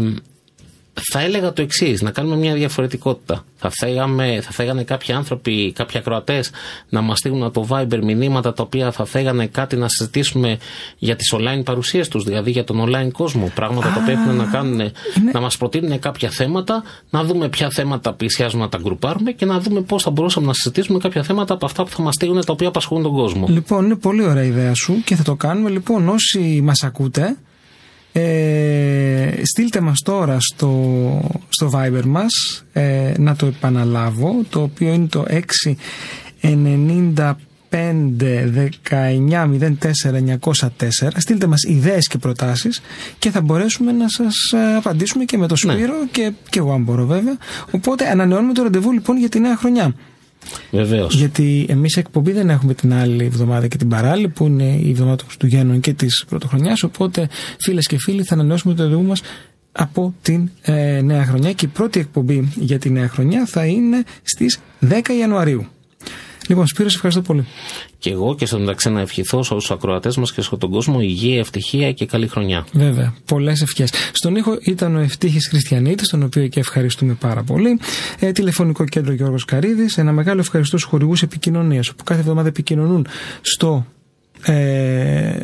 θα έλεγα το εξής, να κάνουμε μια διαφορετικότητα. Θα, θέλαμε, θα θέλανε κάποιοι άνθρωποι, κάποιοι ακροατές να μας στείλουν από το Viber μηνύματα τα οποία θα θέλανε κάτι να συζητήσουμε για τις online παρουσίες τους, δηλαδή για τον online κόσμο. Πράγματα τα οποία έχουν να κάνουν, να μας προτείνουν κάποια θέματα, να δούμε ποια θέματα πλησιάζουν να τα γκρουπάρουμε και να δούμε πώς θα μπορούσαμε να συζητήσουμε κάποια θέματα από αυτά που θα μας στείλουν τα οποία απασχολούν τον κόσμο. Λοιπόν, είναι πολύ ωραία η ιδέα σου και θα το κάνουμε. Λοιπόν, όσοι μας ακούτε, ε, στείλτε μας τώρα στο, στο Viber μας ε, να το επαναλάβω το οποίο είναι το 695 19 04 904 στείλτε μας ιδέες και προτάσεις και θα μπορέσουμε να σας ε, απαντήσουμε και με το Σπύρο και, και εγώ αν μπορώ βέβαια. Οπότε ανανεώνουμε το ραντεβού λοιπόν για τη νέα χρονιά Βεβαίως. γιατί εμείς εκπομπή δεν έχουμε την άλλη εβδομάδα και την παράλληλη, που είναι η εβδομάδα του Χριστουγέννων και της Πρωτοχρονιάς. Οπότε, φίλες και φίλοι, θα ανανεώσουμε το ραντεβού μας από την ε, νέα χρονιά. Και η πρώτη εκπομπή για τη νέα χρονιά θα είναι στις 10 Ιανουαρίου. Λοιπόν, Σπύρος, σε ευχαριστώ πολύ. Και εγώ και στο μεταξύ να ευχηθώ σε όλους τους ακροατές μας και σε όλο τον κόσμο υγεία, ευτυχία και καλή χρονιά. Βέβαια, πολλές ευχές. Στον ήχο ήταν ο Ευτύχης Χριστιανίτης, τον οποίο και ευχαριστούμε πάρα πολύ. Ε, τηλεφωνικό κέντρο Γιώργος Καρίδης. Ένα μεγάλο ευχαριστώ στους χορηγούς επικοινωνίας, που κάθε εβδομάδα επικοινωνούν στο ε,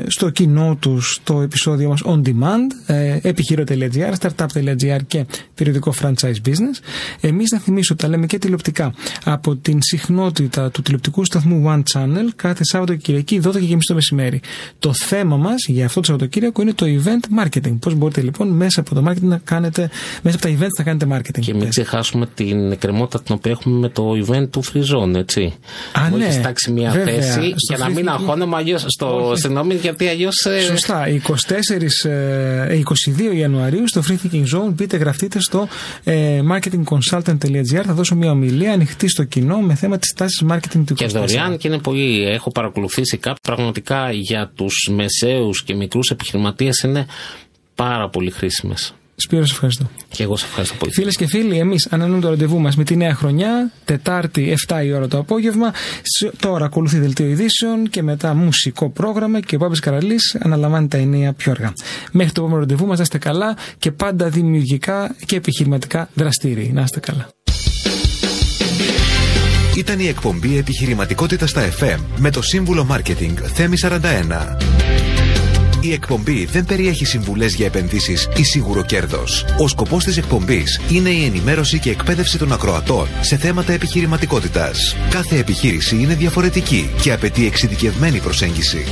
στο κοινό τους το επεισόδιο μας on demand ε, επιχείρω.gr, startup.gr και περιοδικό franchise business εμείς να θυμίσω ότι τα λέμε και τηλεοπτικά από την συχνότητα του τηλεοπτικού σταθμού One Channel κάθε Σάββατο και Κυριακή 12 και μισή το μεσημέρι το θέμα μας για αυτό το Σαββατοκύριακο είναι το event marketing πώς μπορείτε λοιπόν μέσα από το marketing να κάνετε μέσα από τα events να κάνετε marketing Και μην ξεχάσουμε την εκκρεμότητα την οποία έχουμε με το event του Free Zone, έτσι. Α, Μου ναι. έχεις τάξει μια Βέβαια. θέση Στο για να free μην thinking- αγχώνομαι αλλιώς στο. Συγγνώμη, γιατί αλλιώς. Σωστά. 24, ε, 22 Ιανουαρίου στο Free Thinking Zone μπείτε γραφτείτε στο ε, marketingconsultant.gr θα δώσω μια ομιλία ανοιχτή στο κοινό με θέμα της τάσης marketing του 24. Και δωρεάν και είναι πολύ. Έχω παρακολουθήσει κάποια πραγματικά για τους μεσαίους και μικρούς επιχειρηματίες είναι πάρα πολύ χρήσιμες. Σπύρο, σε ευχαριστώ. Και εγώ σε ευχαριστώ πολύ. Φίλες και φίλοι, εμείς ανανεώνουμε το ραντεβού μας με τη νέα χρονιά, Τετάρτη 7 η ώρα το απόγευμα. Σ- Τώρα ακολουθεί δελτίο ειδήσεων και μετά μουσικό πρόγραμμα και ο Πάπης Καραλής αναλαμβάνει τα ενία πιο αργά. Μέχρι το επόμενο ραντεβού μας, να είστε καλά και πάντα δημιουργικά και επιχειρηματικά δραστήριοι. Να είστε καλά. Ήταν η εκπομπή Επιχειρηματικότητα στα FM με το σύμβουλο Marketing Θέμη 41. Η εκπομπή δεν περιέχει συμβουλές για επενδύσεις ή σίγουρο κέρδος. Ο σκοπός της εκπομπής είναι η ενημέρωση και εκπαίδευση των ακροατών σε θέματα επιχειρηματικότητας. Κάθε επιχείρηση είναι διαφορετική και απαιτεί εξειδικευμένη προσέγγιση.